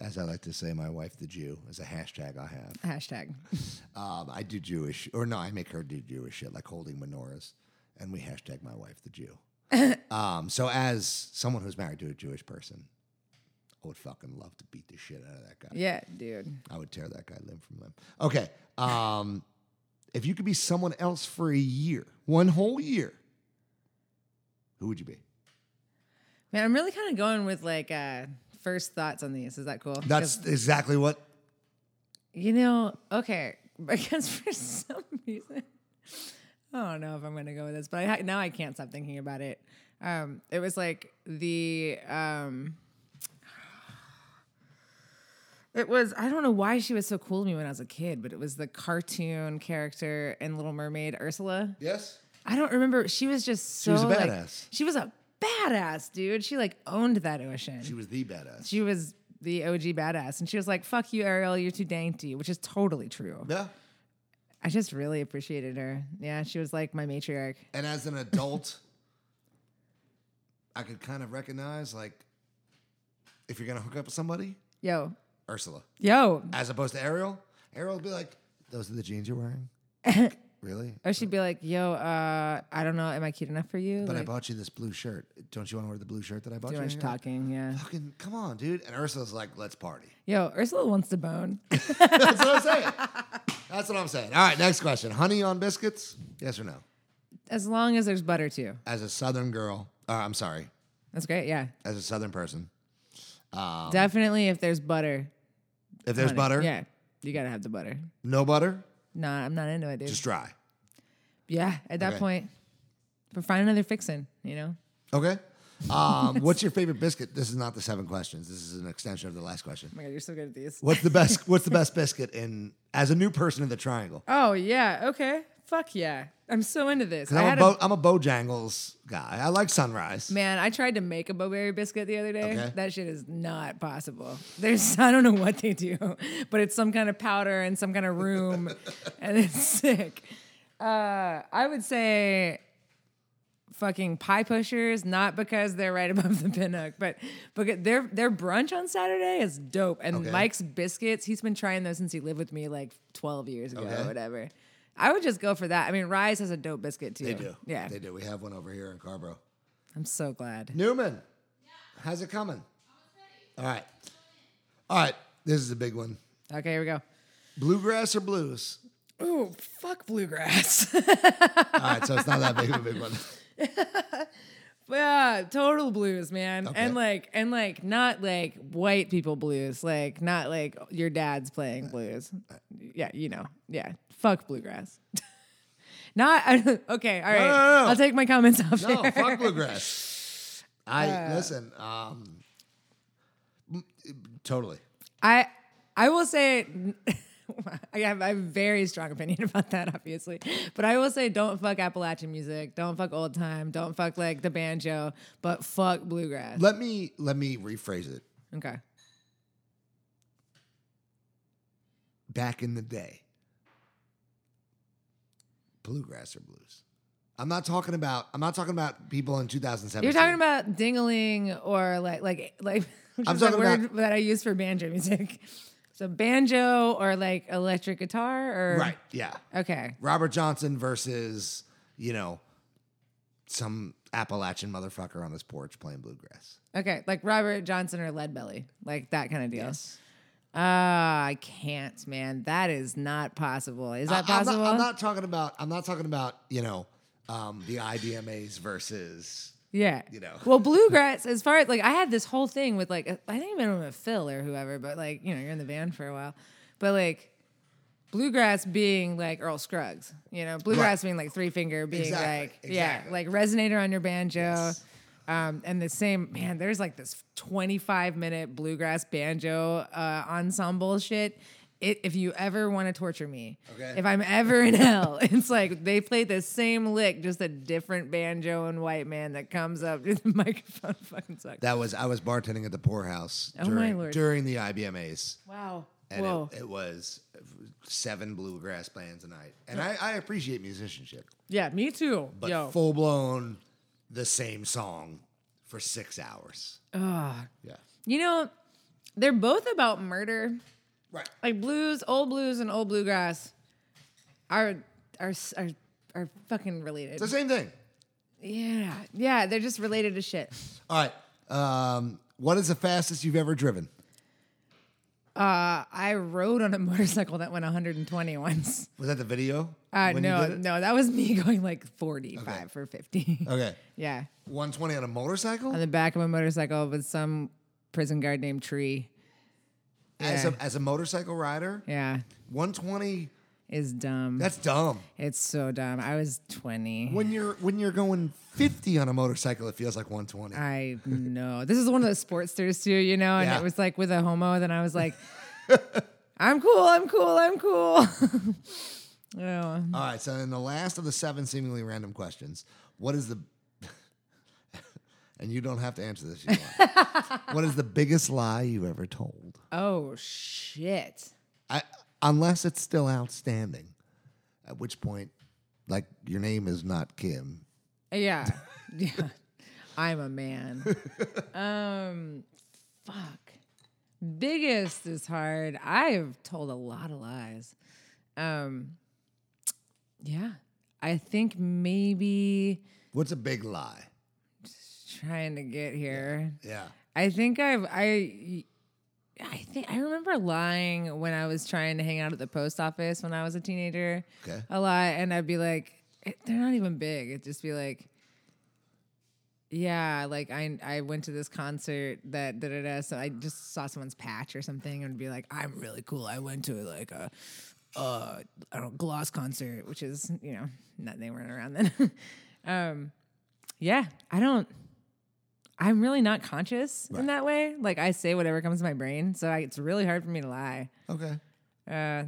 as I like to say. My wife, the Jew, is a hashtag I have. Hashtag. Um, I do Jewish, or no, I make her do Jewish shit, like holding menorahs, and we hashtag my wife the Jew. um, so as someone who's married to a Jewish person, I would fucking love to beat the shit out of that guy. Yeah, dude. I would tear that guy limb from limb. Okay, um, if you could be someone else for a year, one whole year, who would you be? Man, I'm really kind of going with like uh, first thoughts on these. Is that cool? That's exactly what. you know, okay, because for some reason, I don't know if I'm going to go with this, but I now I can't stop thinking about it. Um, it was like the um, it was I don't know why she was so cool to me when I was a kid, but it was the cartoon character in Little Mermaid, Ursula. Yes. I don't remember. She was just so She was a like- badass. she was a badass, dude. She like owned that ocean. She was the badass. She was the OG badass, and she was like, "Fuck you, Ariel. You're too dainty," which is totally true. yeah. I just really appreciated her. Yeah, she was like my matriarch. And as an adult, I could kind of recognize like if you're gonna hook up with somebody, Yo, Ursula, yo. as opposed to Ariel. Ariel would be like, "Those are the jeans you're wearing." really? Or she'd be like, "Yo, uh, I don't know. Am I cute enough for you?" But I bought you this blue shirt. Don't you want to wear the blue shirt that I bought too you? much talking. Yeah. Fucking come on, dude. And Ursula's like, let's party. Yo, Ursula wants to bone. That's what I'm saying. That's what I'm saying. All right, next question. Honey on biscuits? Yes or no? as long as there's butter too. As a southern girl, uh, I'm sorry, That's great. Yeah, as a southern person, definitely. If there's butter, if there's honey. butter, Yeah, you gotta have the butter. no butter, Nah, I'm not into it, dude. just dry. yeah, at that Okay. point, but find another fixin'. You know. Okay. Um, what's your favorite biscuit? This is not the seven questions. This is an extension of the last question. Oh my god, you're so good at these. What's the best? What's the best biscuit in as a new person in the triangle? Oh yeah, okay. Fuck yeah. I'm so into this. 'Cause I I'm, had a a, Bo, I'm a Bojangles guy. I like Sunrise. man, I tried to make a Bo-Berry biscuit the other day. Okay. That shit is not possible. There's I don't know what they do, but it's some kind of powder and some kind of room and it's sick. Uh, I would say fucking pie pushers, not because they're right above the pinhook, but because their their brunch on Saturday is dope. And Okay. Mike's biscuits, he's been trying those since he lived with me like 12 years ago Okay. or whatever. I would just go for that. I mean, Rise has a dope biscuit too. They do. Yeah. They do. We have one over here in Carrboro. I'm so glad. Newman, how's it coming? All right. All right. This is a big one. Okay, here we go. Bluegrass or blues? Ooh, fuck bluegrass. All right. So it's not that big of a big one. yeah, total blues, man. Okay. And like and like not like white people blues, like not like your dad's playing blues. Yeah, you know. Yeah. Fuck bluegrass. not okay, all right. no, no. I'll take my comments off No, there. fuck bluegrass. I listen. Um, totally. I I will say I have, I have a very strong opinion about that, obviously. But I will say, don't fuck Appalachian music. Don't fuck old time. Don't fuck like the banjo. But fuck bluegrass. Let me let me rephrase it. Okay. Back in the day, bluegrass or blues? I'm not talking about. I'm not talking about people in 2007. You're talking about dingling or like like like I'm talking word about- that I use for banjo music. So banjo or like electric guitar or right. Yeah. Okay. Robert Johnson versus you know some Appalachian motherfucker on his porch playing bluegrass. Okay. Like Robert Johnson or Lead Belly. Like that kind of deal. Yes. Ah, I can't, man. That is not possible. Is that I- I'm possible? not, I'm not talking about. I'm not talking about you know um, the IBMAs versus. Yeah. you know. Well, bluegrass, as far as like, I had this whole thing with like, I think even with Phil or whoever, but like, you know, you're in the band for a while. But like, bluegrass being like Earl Scruggs, you know, bluegrass being like three finger, being Exactly, like, exactly. yeah, like resonator on your banjo. Yes. Um, and the same, man, there's like this 25 minute bluegrass banjo uh, ensemble shit. It, if you ever want to torture me, Okay. if I'm ever in hell, it's like they play the same lick, just a different banjo and white man that comes up to the microphone. Fucking sucks. That was I was bartending at the Pour House Oh, my during, lord. during the IBMAs. wow. And Whoa. it, it was seven bluegrass bands a night. And I, I appreciate musicianship. yeah, me too. But Yo. full blown the same song for six hours. Ugh. Yeah. You know, they're both about murder. Right. Like blues, old blues, and old bluegrass are are are, are fucking related. It's the same thing. Yeah, yeah, they're just related to shit. All right. Um, what is the fastest you've ever driven? Uh, I rode on a motorcycle that went 120 once. Was that the video? Uh, no, no, that was me going like 45 Okay. or 50. Okay. yeah, 120 on a motorcycle? on the back of a motorcycle with some prison guard named Tree. As, a, as a motorcycle rider? Yeah, 120, is dumb. that's dumb. it's so dumb. I was 20. When you're when you're going 50 on a motorcycle, it feels like 120. I know. This is one of those sportsters too, you know, and Yeah. it was like with a homo. Then I was like, I'm cool, I'm cool, I'm cool. oh, All right, so in the last of the seven seemingly random questions, what is the and you don't have to answer this. You what is the biggest lie you've ever told? oh shit. I, unless it's still outstanding, at which point, like your name is not Kym. Yeah, yeah. I'm a man. um, fuck. Biggest is hard. I've told a lot of lies. Um, yeah. I think maybe What's a big lie? Trying to get here. Yeah. I think I've I I think I remember lying when I was trying to hang out at the post office when I was a teenager. Okay. A lot, and I'd be like, "Eh, they're not even big. It'd just be like, yeah, like I I went to this concert that da da da. So I just saw someone's patch or something and be like, I'm really cool. I went to like a uh I don't know, gloss concert, which is you know not they weren't around then. um, yeah, I don't. I'm really not conscious in that way. Like I say whatever comes to my brain, so I, it's really hard for me to lie. Okay. Uh,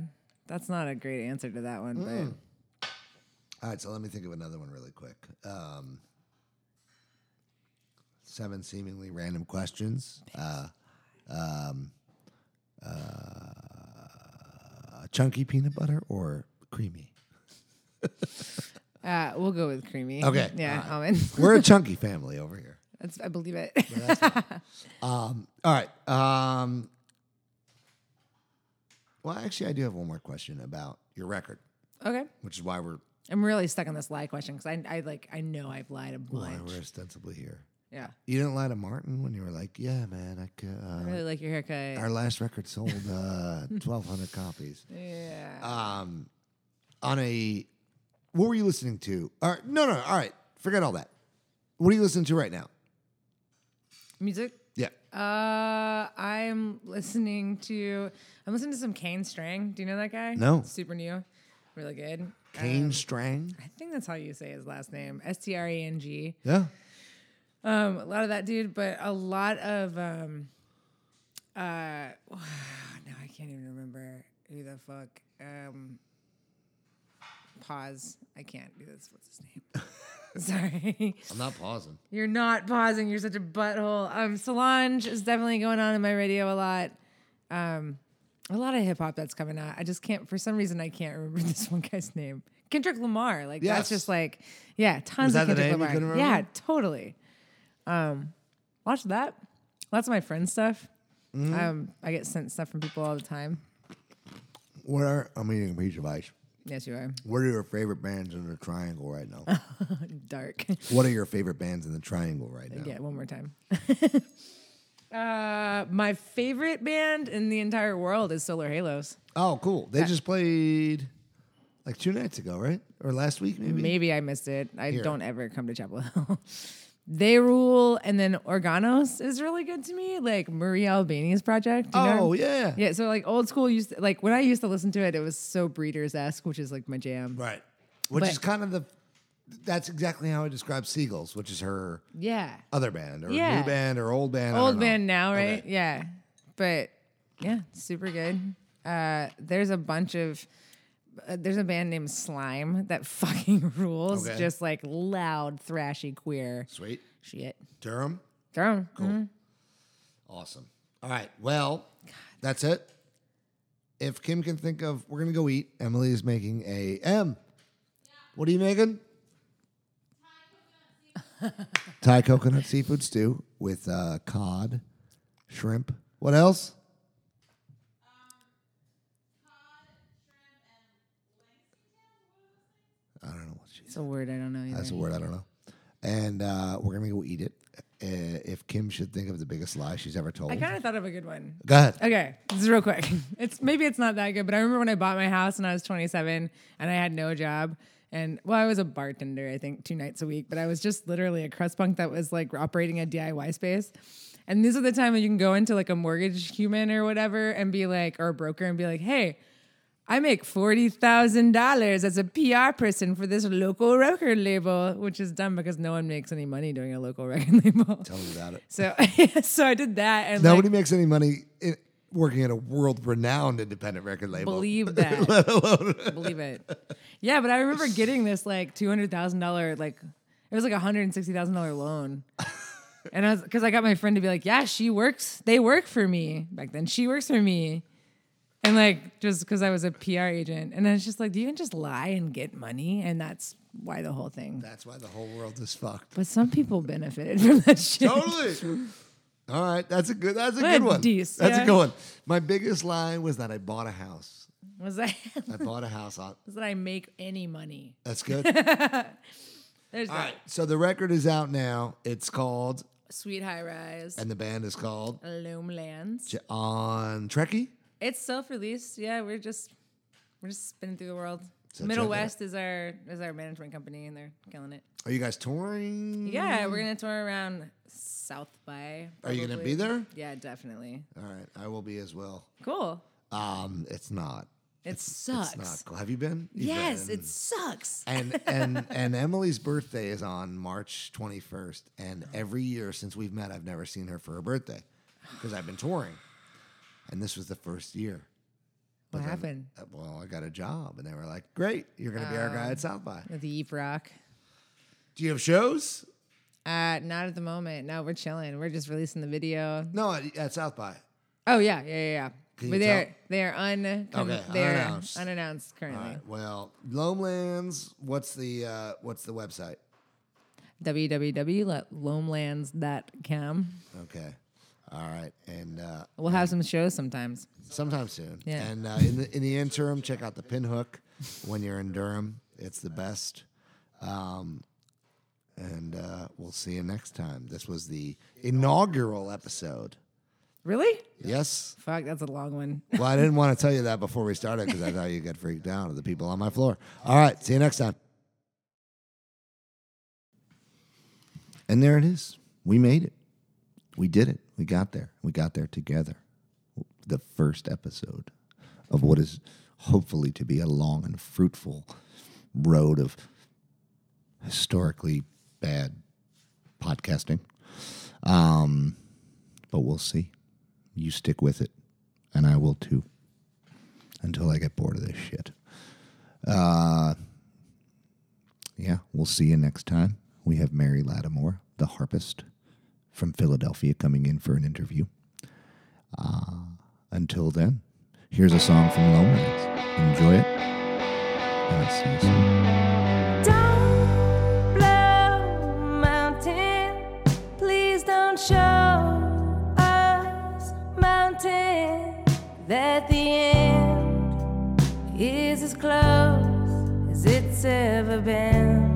that's not a great answer to that one, But All right, so let me think of another one really quick. Um, seven seemingly random questions. Uh, um, uh, chunky peanut butter or creamy? uh, we'll go with creamy. Okay, yeah, right. almond. We're a chunky family over here. That's I believe it. Um, all right. Um, well, actually, I do have one more question about your record, okay, which is why we're I'm really stuck on this lie question because I, I like I know I've lied a why bunch. we're ostensibly here. Yeah, You didn't lie to Martin when you were like, "Yeah, man, I could." I Uh, really like your haircut. our last record sold uh, 1,200 copies. yeah. Um, on a, what were you listening to? All right, no, no, all right, forget all that. What are you listening to right now? Music. Yeah. Uh, I'm listening to. I'm listening to some Kane Strang. Do you know that guy? No. Super new, really good. Kane Um, Strang. I think that's how you say his last name. S T R A N G. Yeah. Um, a lot of that dude, but a lot of um, uh, now I can't even remember who the fuck. Um, pause. I can't do this. What's his name? Sorry, I'm not pausing. you're not pausing. You're such a butthole. Um, Solange is definitely going on in my radio a lot. Um, a lot of hip hop that's coming out. I just can't. For some reason, I can't remember this one guy's name. Kendrick Lamar. Like Yes. that's just like yeah, tons Was of that the Kendrick name Lamar. couldn't Yeah, totally. Um, watch that. Lots of my friends' stuff. Mm-hmm. Um, I get sent stuff from people all the time. What are I'm eating a piece of ice. Yes, you are What are your favorite bands in the triangle right now? dark. what are your favorite bands in the triangle right now? Yeah, one more time. uh, my favorite band in the entire world is Solar Halos. Oh, cool. They just played like two nights ago, right? Or last week, maybe. Maybe I missed it. I Here. don't ever come to Chapel Hill. they rule, and then Organos is really good to me, like Maria Albani's project. you know? Oh yeah. yeah. So like old school used to, like when I used to listen to it, it was so Breeders esque, which is like my jam. Right. Which But- is kind of the. That's exactly how I describe Seagulls, which is her Yeah, other band or Yeah. new band or old band. I old know. band now, right? Okay. Yeah, but yeah, super good. Uh, there's a bunch of. Uh, there's a band named Slime that fucking rules. Okay. Just like loud, thrashy, queer Sweet. shit. Durham. Girl, Cool. Awesome. All right. Well, that's it. If Kym can think of, we're gonna go eat. Emily is making a M. What are you making? Thai coconut seafood stew with uh, cod, shrimp. What else? I don't know what she It's a word I don't know either. That's a word I don't know. And uh, we're gonna go eat it. Uh, if Kym should think of the biggest lie she's ever told, I kind of thought of a good one. go ahead. Okay, this is real quick. It's maybe it's not that good, but I remember when I bought my house when I was 27 and I had no job. And well, I was a bartender, I think, two nights a week, but I was just literally a crust punk that was like operating a DIY space. And these are the time when you can go into like a mortgage human or whatever and be like, or a broker and be like, hey, I make forty thousand dollars as a PR person for this local record label, which is dumb because no one makes any money doing a local record label. Tell me about it. So, so I did that, and Nobody like, makes any money in, working at a world-renowned independent record label. believe that. believe it. Yeah, but I remember getting this like two hundred thousand dollar like it was like a hundred and sixty thousand dollar loan. And I was because I got my friend to be like, yeah, she works. They work for me back then. She works for me, and like just because I was a PR agent, and I was just like, do you can just lie and get money, and that's why the whole thing. That's why the whole world is fucked. But some people benefited from that shit. Totally. All right, that's a good. That's a What good one. That's yeah. a good one. My biggest lie was that I bought a house. Was that I bought a house on. was that I make any money? That's good. There's All that right, so the record is out now. It's called, sweet high rise, and the band is called Loamlands. J- on Trekkie. It's self-released. Yeah, we're just we're just spinning through the world. So Middle check it out. West is our is our management company, and they're killing it. Are you guys touring? Yeah, we're gonna tour around South by. Are you gonna be there? Yeah, definitely. All right, I will be as well. Cool. Um, it's not. It sucks. It's not cool. Have you been? You've yes, been. it sucks. and and and Emily's birthday is on March 21st. And every year since we've met, I've never seen her for her birthday because I've been touring. And this was the first year. What then, happened? uh, well, I got a job, and they were like, "Great, you're going to be our guy at South by." The Eve Rock. Do you have shows? Uh, not at the moment. No, we're chilling. We're just releasing the video. No, at, at South by. Oh yeah, yeah, yeah. yeah. Can but they're tell? they're un Okay, they're unannounced. unannounced All currently. right. Well, Loamlands. What's the uh, what's the website? www.loamlands.com. Okay. All right, and uh, We'll have some shows sometimes. sometime soon. Yeah. And uh, in the in the interim, check out the Pinhook when you're in Durham. It's the best. Um, and uh, we'll see you next time. This was the inaugural episode. Really? Yes. Fuck, that's a long one. Well, I didn't want to tell you that before we started because I thought you'd get freaked out of the people on my floor. All right. See you next time. And there it is. We made it. We did it. We got there. We got there together. The first episode of what is hopefully to be a long and fruitful road of historically bad podcasting. Um, but we'll see. You stick with it, and I will too, until I get bored of this shit. Uh, yeah, we'll see you next time. We have Mary Lattimore, the harpist from Philadelphia, coming in for an interview. Uh, until then, here's a song from Loamlands. Enjoy it. That's so sweet. Don't blow mountain. Please don't show us mountain that the end is as close as it's ever been.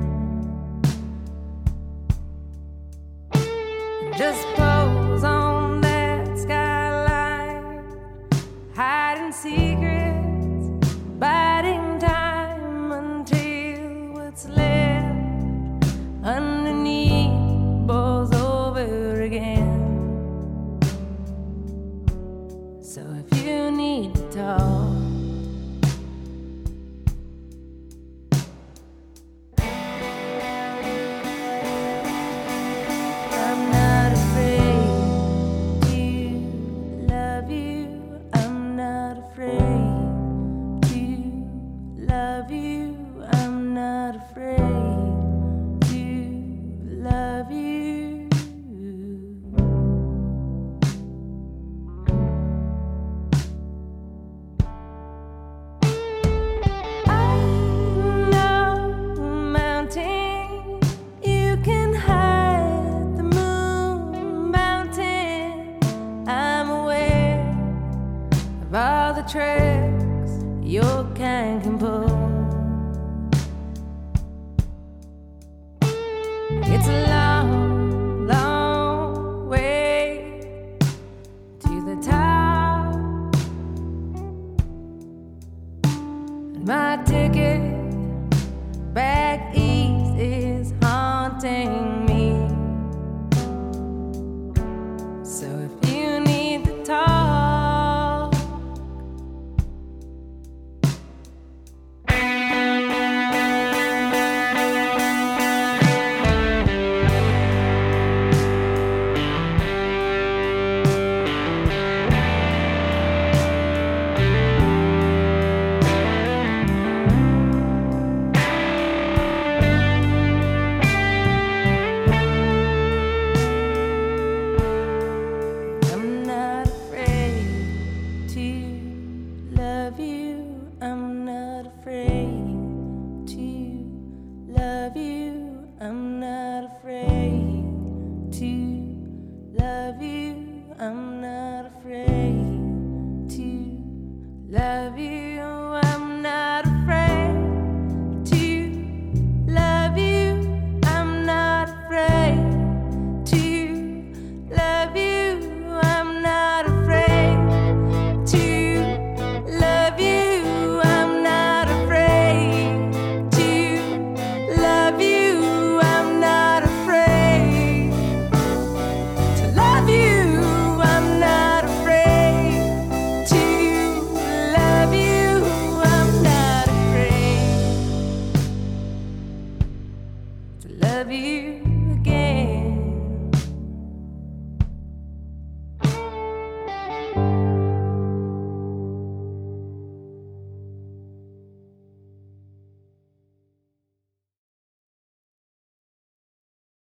Just pose on that skyline, hiding secrets, biding time until what's left underneath boils over again. So if you need to talk.